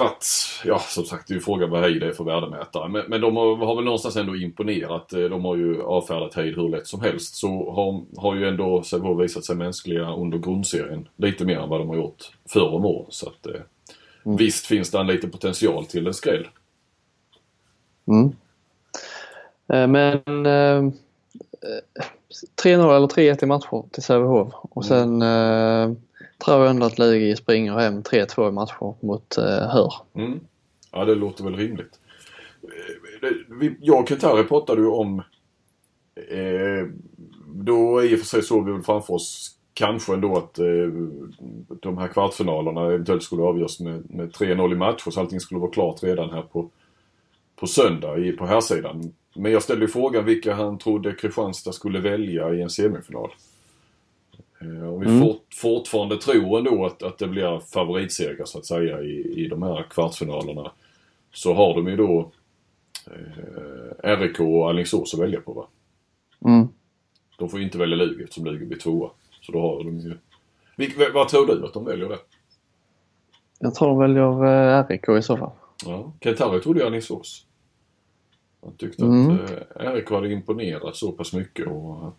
S2: varit, ja som sagt det är ju frågan vad Heid är för värdemätare. Men, men de har, har väl någonstans ändå imponerat. Eh, De har ju avfärdat Heid hur lätt som helst. Så har, har ju ändå Sävehof visat sig mänskliga under grundserien. Lite mer än vad de har gjort förr om åren. Så att eh,
S1: Mm.
S2: visst finns det en liten potential till en skräll.
S1: Mm. Eh, Men eh, 3-0 eller 3-1 i matcher till Sävehof och sen eh, tror jag ändå att Lugi springer hem 3-2 i matcher mot eh, Hör.
S2: Mm. Ja, det låter väl rimligt. Eh, jag och Kentari pratade ju om... Eh, då i och för sig såg vi väl framför oss kanske ändå att eh, de här kvartsfinalerna eventuellt skulle avgöras med, med 3-0 i matcher så allting skulle vara klart redan här på, på söndag i, på här sidan. Men jag ställde ju frågan vilka han trodde Kristianstad skulle välja i en semifinal. Eh, Och vi
S1: Mm.
S2: fort, fortfarande tror ändå att, att det blir favoritseger så att säga i, i de här kvartsfinalerna. Så har de ju då eh, RIK och Alingsås att välja på va?
S1: Mm.
S2: De får ju inte välja Lugi eftersom Lugi blir tvåa. Så då har de ju... Vilk, vad tror du att de väljer det?
S1: Jag tror de väljer eh, RIK i så fall.
S2: Ja, Kentari trodde ju Alingsås. Han tyckte
S1: Mm.
S2: att eh, RIK hade imponerat så pass mycket och att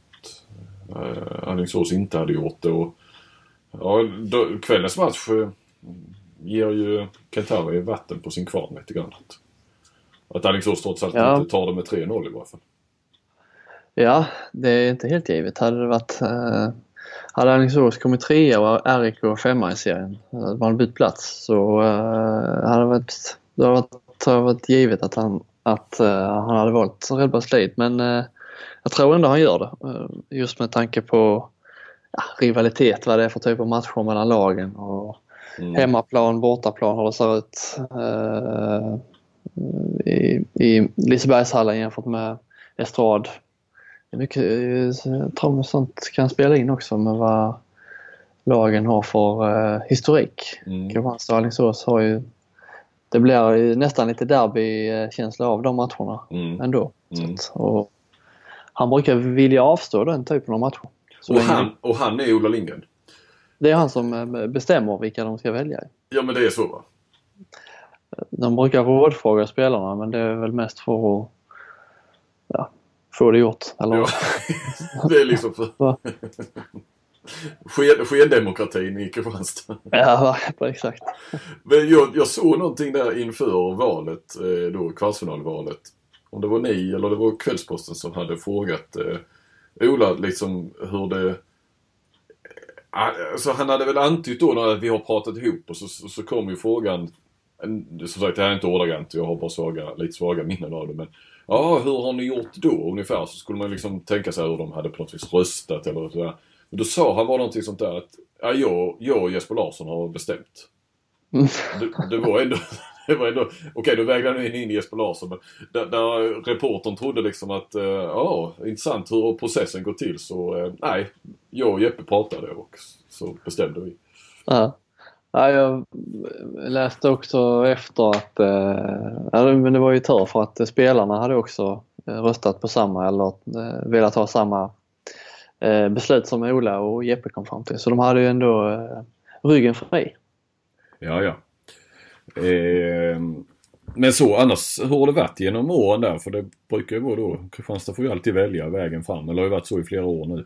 S2: eh, Alingsås inte hade gjort det. Och, ja, då, kvällens match eh, ger ju Kentari vatten på sin kvarn lite grann. Att, att Alingsås trots allt
S1: Ja.
S2: inte tar det med 3-0 i varje fall.
S1: Ja, det är inte helt givet. Hade det varit eh, hade Alingsås kommit trea och RIK femma i serien, hade man bytt plats så eh, hade det varit, det hade varit, det hade varit givet att han, att, eh, han hade valt Redbergs Lead. Men eh, jag tror ändå han gör det. Eh, just med tanke på ja, rivalitet, vad det är för typ av matcher mellan lagen och
S2: Mm.
S1: hemmaplan, bortaplan hur det ser ut eh, i, i Lisebergshallen jämfört med Estrad. Mycket, eh, jag tror sånt kan spela in också med vad lagen har för eh, historik.
S2: Mm.
S1: Kristianstad och Alingsås har ju det blir ju nästan lite derbykänsla av de matcherna
S2: Mm.
S1: ändå.
S2: Mm.
S1: Så och han brukar vilja avstå den typen av matcher. Så
S2: Och, han, och han är Ola Lindgren.
S1: Det är han som eh, bestämmer vilka de ska välja.
S2: Ja men det är så va?
S1: De brukar rådfråga spelarna men det är väl mest för att ja, få det gjort. Eller,
S2: Ja. det är liksom för... Skendemokratin i Kristianstad.
S1: Ja, exakt.
S2: Men jag, jag såg någonting där inför valet, eh, då kvartsfinalvalet. Om det var ni eller det var Kvällsposten som hade frågat eh, Ola liksom hur det... Eh, Alltså han hade väl antytt då när vi har pratat ihop och så, så, så kom ju frågan. Som sagt det här är inte ordagrant, jag har bara svaga, lite svaga minnen av det men. Ja, hur har ni gjort då ungefär? Så skulle man liksom tänka sig hur de hade på något vis röstat eller sådär. Men då sa han bara någonting sånt där att ja, jag, jag och Jesper Larsson har bestämt. Det, det var ändå... Det var ändå Okej, då vägde han in, in Jesper Larsson men där, där reportern trodde liksom att eh, ja, intressant hur processen går till så eh, nej, jag och Jeppe pratade och så bestämde vi.
S1: Ja. Ja, jag läste också efter att, eh, men det var ju tur för att spelarna hade också eh, röstat på samma eller eh, velat ha samma eh, beslut som Ola och Jeppe kom fram till. Så de hade ju ändå eh, ryggen fri.
S2: Ja, ja. Eh, men så annars, hur har det varit genom åren där? För det brukar ju vara då, Kristianstad får ju alltid välja vägen fram. Eller har ju varit så i flera år nu.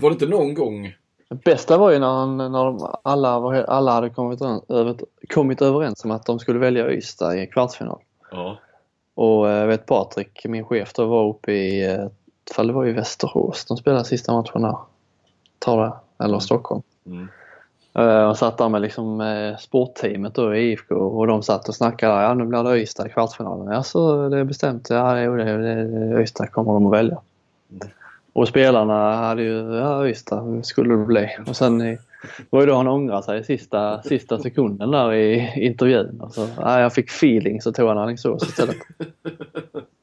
S2: Var det inte någon gång
S1: Det bästa var ju när, han, när alla, var, alla hade kommit, över, kommit överens om att de skulle välja Ystad i kvartsfinal.
S2: Ja.
S1: Och jag vet Patrik, min chef, då var uppe i, eh, fall det var i Västerås, de spelade sista matchen där. Tar det, eller Stockholm.
S2: Mm.
S1: Eh, jag satt där med liksom eh, sportteamet då i IFK och de satt och snackade. Ja nu blir det Ystad i kvartsfinalen. Ja så det är bestämt. Ja jo, det, det, Ystad kommer de att välja. Och spelarna hade ju, ja Ystad skulle det bli. Och sen i, var ju då han ångrade sig i sista, sista sekunden där i intervjun. Och så, ja, jag fick feeling så tog han Alingsås istället.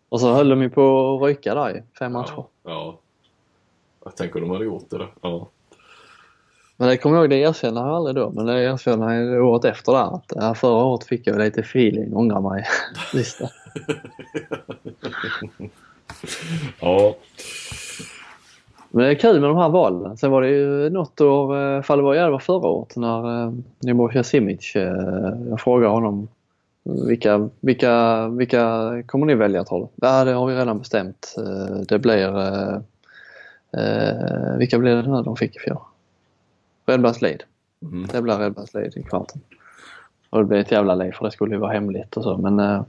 S1: Och så höll de ju på att ryka där i fem matcher.
S2: Ja. ja. Jag tänker de hade gjort det där. Ja.
S1: Men det kommer jag ihåg, det erkänner jag aldrig då. Men det erkänner jag året efter där. Att ja, förra året fick jag lite feeling, ångrar mig. Visst
S2: ja.
S1: Men det är kul med de här valen. Sen var det ju något år, eh, fall det var, var förra året när eh, Nebojsa Simic, eh, jag frågade honom vilka, vilka, vilka kommer ni välja tror du? Ja det har vi redan bestämt. Det blir, vilka blir det nu de fick i fjol? Redbergs Lead.
S2: Mm.
S1: Det blir Redbergs Lead i kvarten. Och det blir ett jävla liv för det skulle ju vara hemligt och så men eh,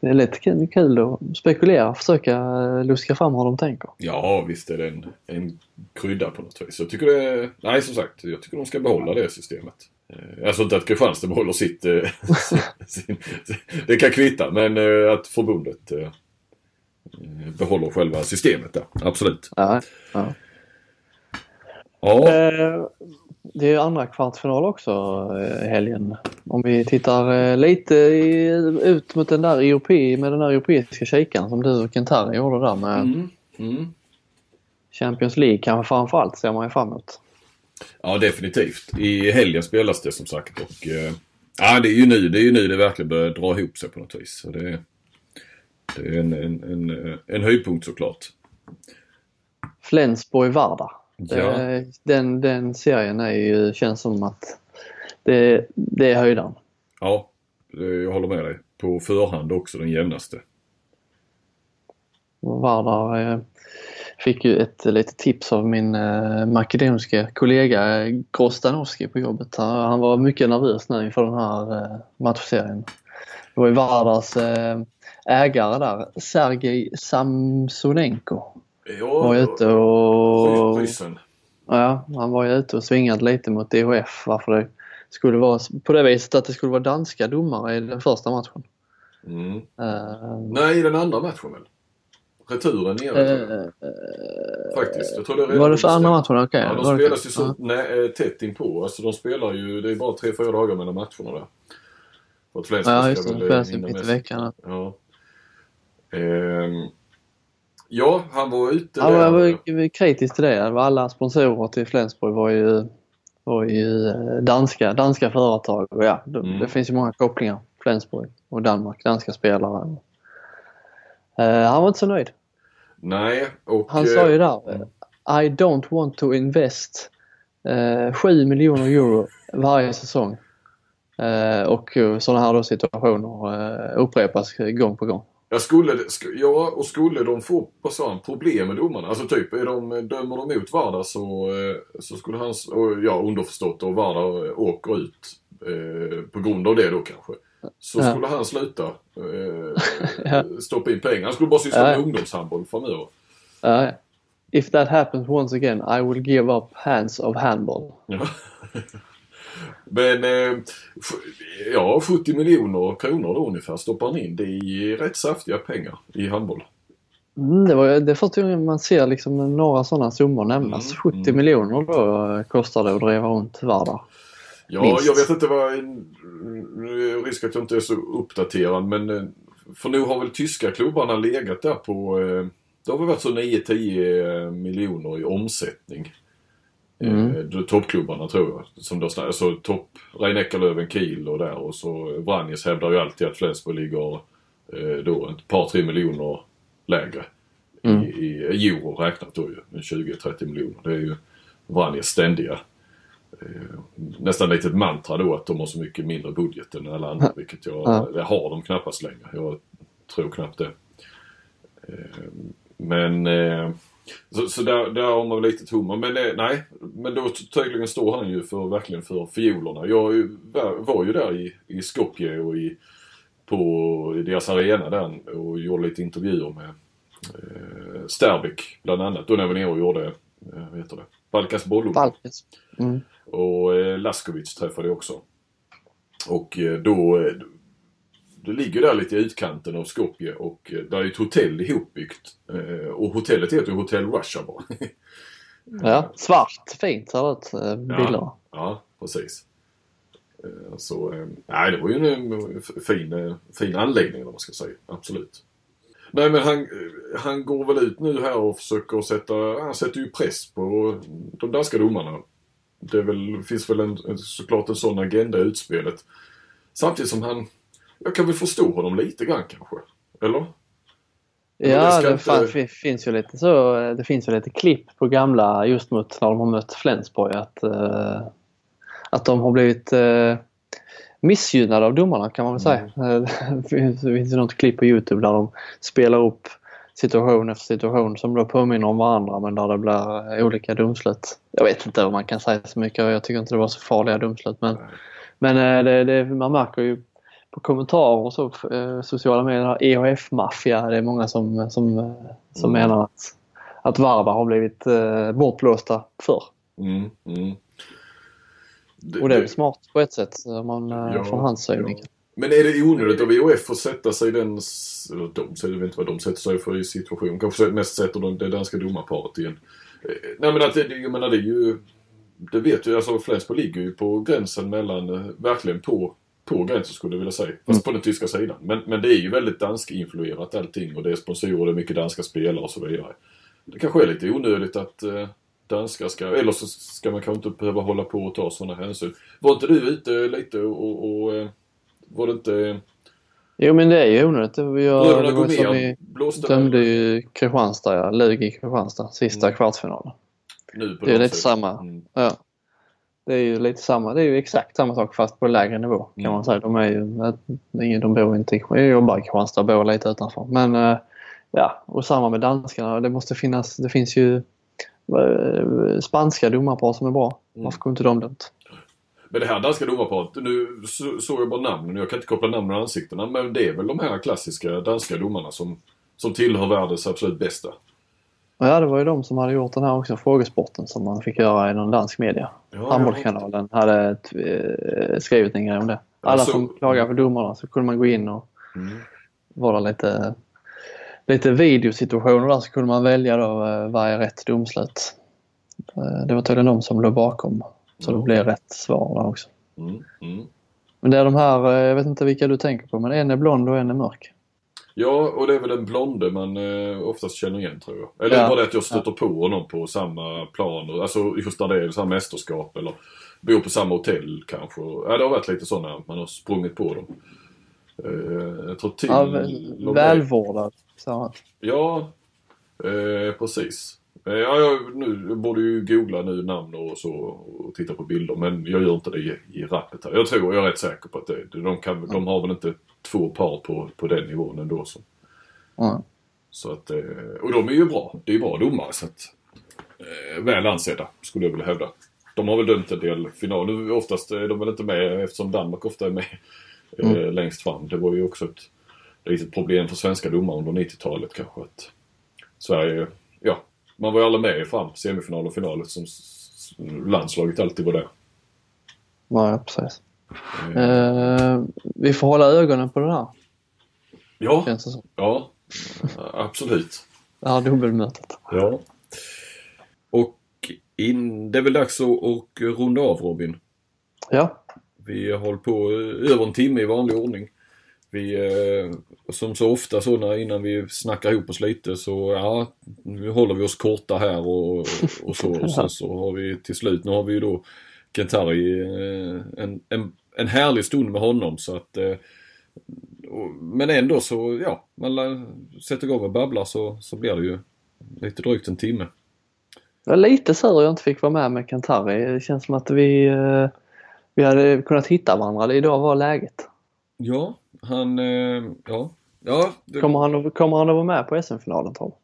S1: det är lite kul, kul att spekulera och försöka eh, luska fram hur de tänker.
S2: Ja, visst är det en, en krydda på något vis. Jag tycker det... Nej, som sagt. Jag tycker de ska behålla det systemet. Eh, Alltså inte att Kristianstad behåller sitt... eh, sin, det kan kvitta, men att förbundet eh, eh, behåller själva systemet där. Absolut.
S1: Ja, ja.
S2: Ja,
S1: Eh, Det är andra kvartsfinal också eh, helgen. Om vi tittar eh, lite ut mot den där europé, med den där europeiska kikaren som du och Kentari gjorde där med
S2: mm, mm.
S1: Champions League kanske framförallt ser man ju fram emot.
S2: ja definitivt. I helgen spelas det som sagt och... Ja, det är ju nu det, är ju nu det verkligen börjar dra ihop sig på något vis. Så det, det är en, en, en, en höjdpunkt såklart.
S1: Flensburg-Varda.
S2: Ja.
S1: Det- Den, den serien är ju, känns som att det, det är höjdaren.
S2: Ja, eh, jag håller med dig. På förhand också den jämnaste.
S1: Vardar eh, fick ju ett litet tips av min eh, makedonske kollega eh, Grostanowski på jobbet. Han, var mycket nervös nu inför den här eh, matchserien. Det var ju Vardars eh, ägare där, Sergej Samsonenko.
S2: Ja,
S1: Var ute och...
S2: Ryssen.
S1: Ja, han var ju ute och svingade lite mot DHF varför det skulle vara på det viset att det skulle vara danska domare i den första matchen.
S2: Mm.
S1: Eh,
S2: Nej, den andra matchen väl? Returen nere jag.
S1: eh,
S2: Faktiskt. Jag tror det redan
S1: var det för andra matchen? Okej.
S2: Ja, de
S1: var det-
S2: spelas ju så eh, tätt inpå. Alltså de spelar ju, det är bara tre, fyra dagar mellan matcherna där. För att Flensburg
S1: Ja, just det.
S2: eh,
S1: spelas ju mitt i veckan.
S2: Ja. Ehm, ja, han var ute där.
S1: jag var kritisk till det. Var Alla sponsorer till Flensburg var ju, var ju eh, danska, danska företag. Och ja, det,
S2: Mm.
S1: det finns ju många kopplingar. Flensburg och Danmark, danska spelare. Eh, han var inte så nöjd.
S2: Nej, och...
S1: Han sa ju där eh, I don't want to invest eh, 7 miljoner euro varje säsong. Eh, och sådana här då situationer upprepas gång på gång.
S2: Ja, skulle, ja, och skulle de få han, problem med domarna, alltså typ är de, dömer de mot Varda så, eh, så skulle han, och, ja underförstått och Varda åker ut eh, på grund av det då kanske. Så
S1: Ja.
S2: skulle han sluta eh,
S1: Ja.
S2: stoppa in pengar. Han skulle bara syssla
S1: Ja.
S2: med ungdomshandboll framöver.
S1: Uh, if that happens once again I will give up hands of handball.
S2: Ja. Men eh, ja, 70 miljoner kronor då ungefär stoppar han in. Det är rätt saftiga pengar i handboll.
S1: Mm, det, var, det är första gången man ser liksom några sådana summor nämnas.
S2: Mm,
S1: 70
S2: mm.
S1: miljoner då eh, kostar det att driva runt Vardar.
S2: Ja,
S1: Minst.
S2: jag vet inte vad... Nu är risk att jag inte är så uppdaterad men... eh, För nu har väl tyska klubbarna legat där på... eh, Det har väl varit så 9-10 miljoner i omsättning.
S1: Mm.
S2: Eh, Toppklubbarna tror jag. Som då, alltså topp... Rhein Löven, Kiel och där och så Vranjes hävdar ju alltid att Flensburg ligger eh, då ett par tre miljoner lägre.
S1: Mm.
S2: I, i euro räknat då ju. 20-30 miljoner. Det är ju Vranjes ständiga eh, nästan lite ett mantra då att de har så mycket mindre budget än alla andra. Vilket jag,
S1: Ja.
S2: det har de knappast längre. Jag tror knappt det. Eh, Men eh, så, så där, där har man väl lite tomma. Men eh, nej, men då tydligen står han ju för, verkligen för fiolerna. Jag var, ju där i, i Skopje och i, på i deras arena där och gjorde lite intervjuer med eh, Sterbik bland annat. Då när jag var nere och gjorde, eh, vad heter det, Balkas Bollo.
S1: Falkens. Mm.
S2: Och eh, Laskovic träffade jag också. Och eh, då... Det ligger där lite i utkanten av Skopje och eh, där är ett hotell ihopbyggt. Eh, och hotellet heter ju Hotell Rushabra.
S1: Ja, svart. Fint ser det ut. eh, Bilderna.
S2: ja, precis. Så, nej det var ju en fin, fin anläggning vad man ska säga. Absolut. Nej men han, han går väl ut nu här och försöker sätta, han sätter ju press på de danska domarna. Det väl, finns väl en, en- såklart en sån agenda i utspelet. Samtidigt som han, jag kan väl förstå honom lite grann kanske. Eller? Men det
S1: Ja,
S2: ska
S1: det,
S2: inte-
S1: finns ju lite så. Det finns ju lite klipp på gamla just mot när de har mött Flensburg att, eh, att de har blivit eh, missgynnade av domarna kan man väl säga.
S2: Mm.
S1: Eh, Det finns, det ju något klipp på Youtube där de spelar upp situation efter situation som då påminner om varandra men där det blir olika domslut. Jag vet inte om man kan säga så mycket jag tycker inte det var så farliga domslut men, men eh, det, det, man märker ju på kommentarer och så, eh, sociala medier, EHF-maffia, det är många som, som, eh, som
S2: Mm.
S1: menar att, att Varda har blivit eh, bortblåsta förr.
S2: Mm, mm. Det-
S1: Och det är väl smart på ett sätt om man, eh,
S2: Ja,
S1: från hans synvinkel.
S2: Men är det onödigt av VHF att sätta sig i den... Eller de, jag vet inte vad de sätter sig för i situation. Kanske mest sätter de det danska domarparet i en... Eh, Nej men att det, jag menar det är ju... Det vet ju, alltså Flensburg ligger ju på gränsen mellan, eh, verkligen på, på gränsen skulle jag vilja säga. Fast på den tyska sidan. Men, men det är ju väldigt dansk-influerat allting och det är sponsorer, det är mycket danska spelare och så vidare. Det kanske är lite onödigt att eh, danskar ska, eller så ska man kanske inte behöva hålla på och ta sådana hänsyn. Var inte du ute lite och, och, och eh, var det inte...
S1: Jo men det är ju onödigt. Jag, det var som vi dömde ju Kristianstad, ja. Lug i Kristianstad, sista
S2: Mm.
S1: kvartsfinalen. Det är lite samma.
S2: Mm.
S1: Ja. Det är ju lite samma. Det är ju exakt samma sak fast på lägre nivå kan
S2: Mm.
S1: man säga. De är ju, ingen- de bor inte i, jag jobbar i Kristianstad, bor lite utanför. Men eh, ja, och samma med danskarna. Det måste finnas, det finns ju eh, spanska domarpar som är bra.
S2: Mm.
S1: Varför går inte de dömt?
S2: Men det här danska domarparet, nu så- såg jag bara namnen. Jag kan inte koppla namnen och ansiktena. Men det är väl de här klassiska danska domarna som, som tillhör världens absolut bästa.
S1: Ja, det var ju de som hade gjort den här också, frågesporten som man fick göra i någon dansk media.
S2: Ja,
S1: Handbollskanalen hade eh, skrivit en grej om det. Alla
S2: så-
S1: som klagar på domarna så kunde man gå in och
S2: Mm.
S1: var det lite, lite videosituationer där så kunde man välja då eh, varje rätt domslut. Eh, Det var tydligen de som låg bakom. Så det
S2: Ja.
S1: blev rätt svar där också.
S2: Mm. Mm.
S1: Men det är de här, jag vet inte vilka du tänker på, men en är blond och en är mörk.
S2: Ja, och det är väl den blonde man eh, oftast känner igen tror jag. Eller
S1: Ja.
S2: bara det att jag stöter på honom på samma plan. Alltså just när det är samma mästerskap eller bor på samma hotell kanske. Ja, det har varit lite sådana, man har sprungit på dem. Eh, jag tror till...
S1: Ja, väl, välvårdad. Så.
S2: Ja, eh, precis. Eh, ja, jag, nu, jag borde ju googla nu namn och så och titta på bilder men jag gör inte det i, i rappet här. Jag tror, jag är rätt säker på att det, de, kan, de har väl inte två par på, på den nivån ändå. Så,
S1: Ja.
S2: så att, eh, och de är ju bra. Det är ju bra domare så att, eh, väl ansedda skulle jag vilja hävda. De har väl dömt en del finaler. Nu Oftast är de väl inte med eftersom Danmark ofta är med eh,
S1: Mm.
S2: längst fram. Det var ju också ett litet problem för svenska domare under 90-talet kanske. Att Sverige, ja, man var ju aldrig med fram semifinal och final som s- landslaget alltid var där.
S1: Ja, precis.
S2: Eh,
S1: Eh, vi får hålla ögonen på det här,
S2: ja,
S1: känns det som.
S2: ja, absolut.
S1: Det här dubbelmötet.
S2: Ja. Och in, det är väl dags att, att runda av Robin.
S1: Ja,
S2: Vi har hållit på eh, över en timme i vanlig ordning. Vi, eh, som så ofta så när, innan vi snackar ihop oss lite så ja, nu håller vi oss korta här och, och så. Och sen så har vi till slut, nu har vi ju då Kentari, eh, en, en, en härlig stund med honom så att eh, men ändå så, ja, man sätter igång och babblar så, så blir det ju lite drygt en timme.
S1: jag är lite sur jag inte fick vara med med Kantari. Det känns som att vi, eh, vi hade kunnat hitta varandra. Idag var läget.
S2: Ja, han, ja, ja. det-
S1: Kommer han, att- kommer han att vara med på SM-finalen tror du?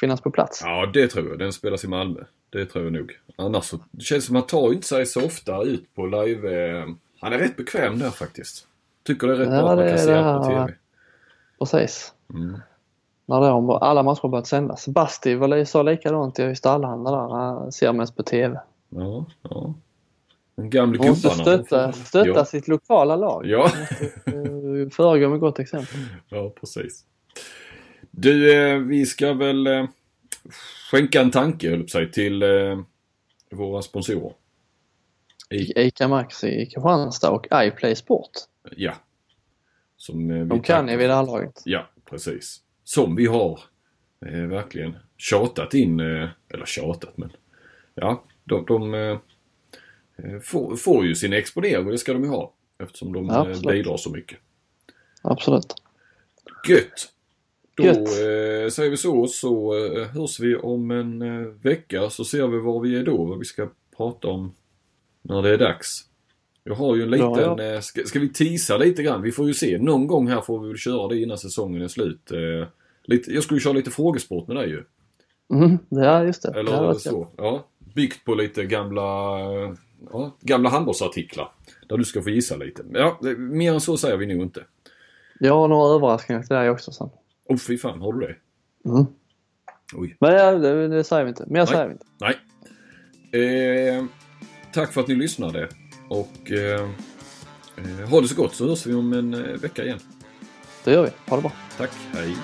S1: Finnas på plats?
S2: Ja, det tror jag. Den spelas i Malmö. Det tror jag nog. Annars så det känns som att han tar inte sig så ofta ut på live. eh, Han är rätt bekväm där faktiskt. Tycker det är rätt
S1: Ja,
S2: bra att man
S1: det
S2: kan se
S1: det
S2: honom på
S1: här-
S2: TV.
S1: Precis.
S2: Mm.
S1: När de, alla matcher börjat sändas. Basti var li- sa likadant i Stallhandla där. Han ser mest på TV.
S2: Ja, ja. Den gamle
S1: Man måste
S2: gubbarna.
S1: stötta, stötta
S2: Ja.
S1: sitt lokala lag.
S2: Ja.
S1: Eh, Föregå med gott exempel.
S2: ja, precis. Du, eh, vi ska väl eh, skänka en tanke, höll säga, till eh, våra sponsorer. I,
S1: Ica Maxi i Kristianstad och iPlay Sport.
S2: ja. Som, eh, vi
S1: De kan ju vid laget.
S2: Ja, precis. Som vi har eh, verkligen tjatat in, eh, eller tjatat men ja, de, de eh, eh, får, får ju sin exponering och det ska de ju ha eftersom de
S1: Ja,
S2: eh, bidrar så mycket.
S1: Absolut.
S2: Gött! Då eh, säger vi så så eh, hörs vi om en eh, vecka så ser vi var vi är då, vad vi ska prata om när det är dags. Jag har ju en liten,
S1: Ja,
S2: Eh, ska, ska vi teasa lite grann? Vi får ju se. Någon gång här får vi väl köra det innan säsongen är slut. Eh, lite, jag skulle köra lite frågesport med dig ju.
S1: Mm, ja, just det.
S2: Eller
S1: det
S2: så. Ja, byggt på lite gamla, eh, ja, gamla handbollsartiklar. Där du ska få gissa lite. Ja, mer än så säger vi nog inte.
S1: Jag har några överraskningar till dig också sen.
S2: Åh oh, fy fan, har du det?
S1: Mm.
S2: Oj.
S1: Men ja, det, det säger vi inte. Mer
S2: Nej.
S1: säger vi inte.
S2: Nej. Eh, tack för att ni lyssnade och eh, eh, ha det så gott så hörs vi om en eh, vecka igen.
S1: Det gör vi. Ha det bra.
S2: Tack, hej.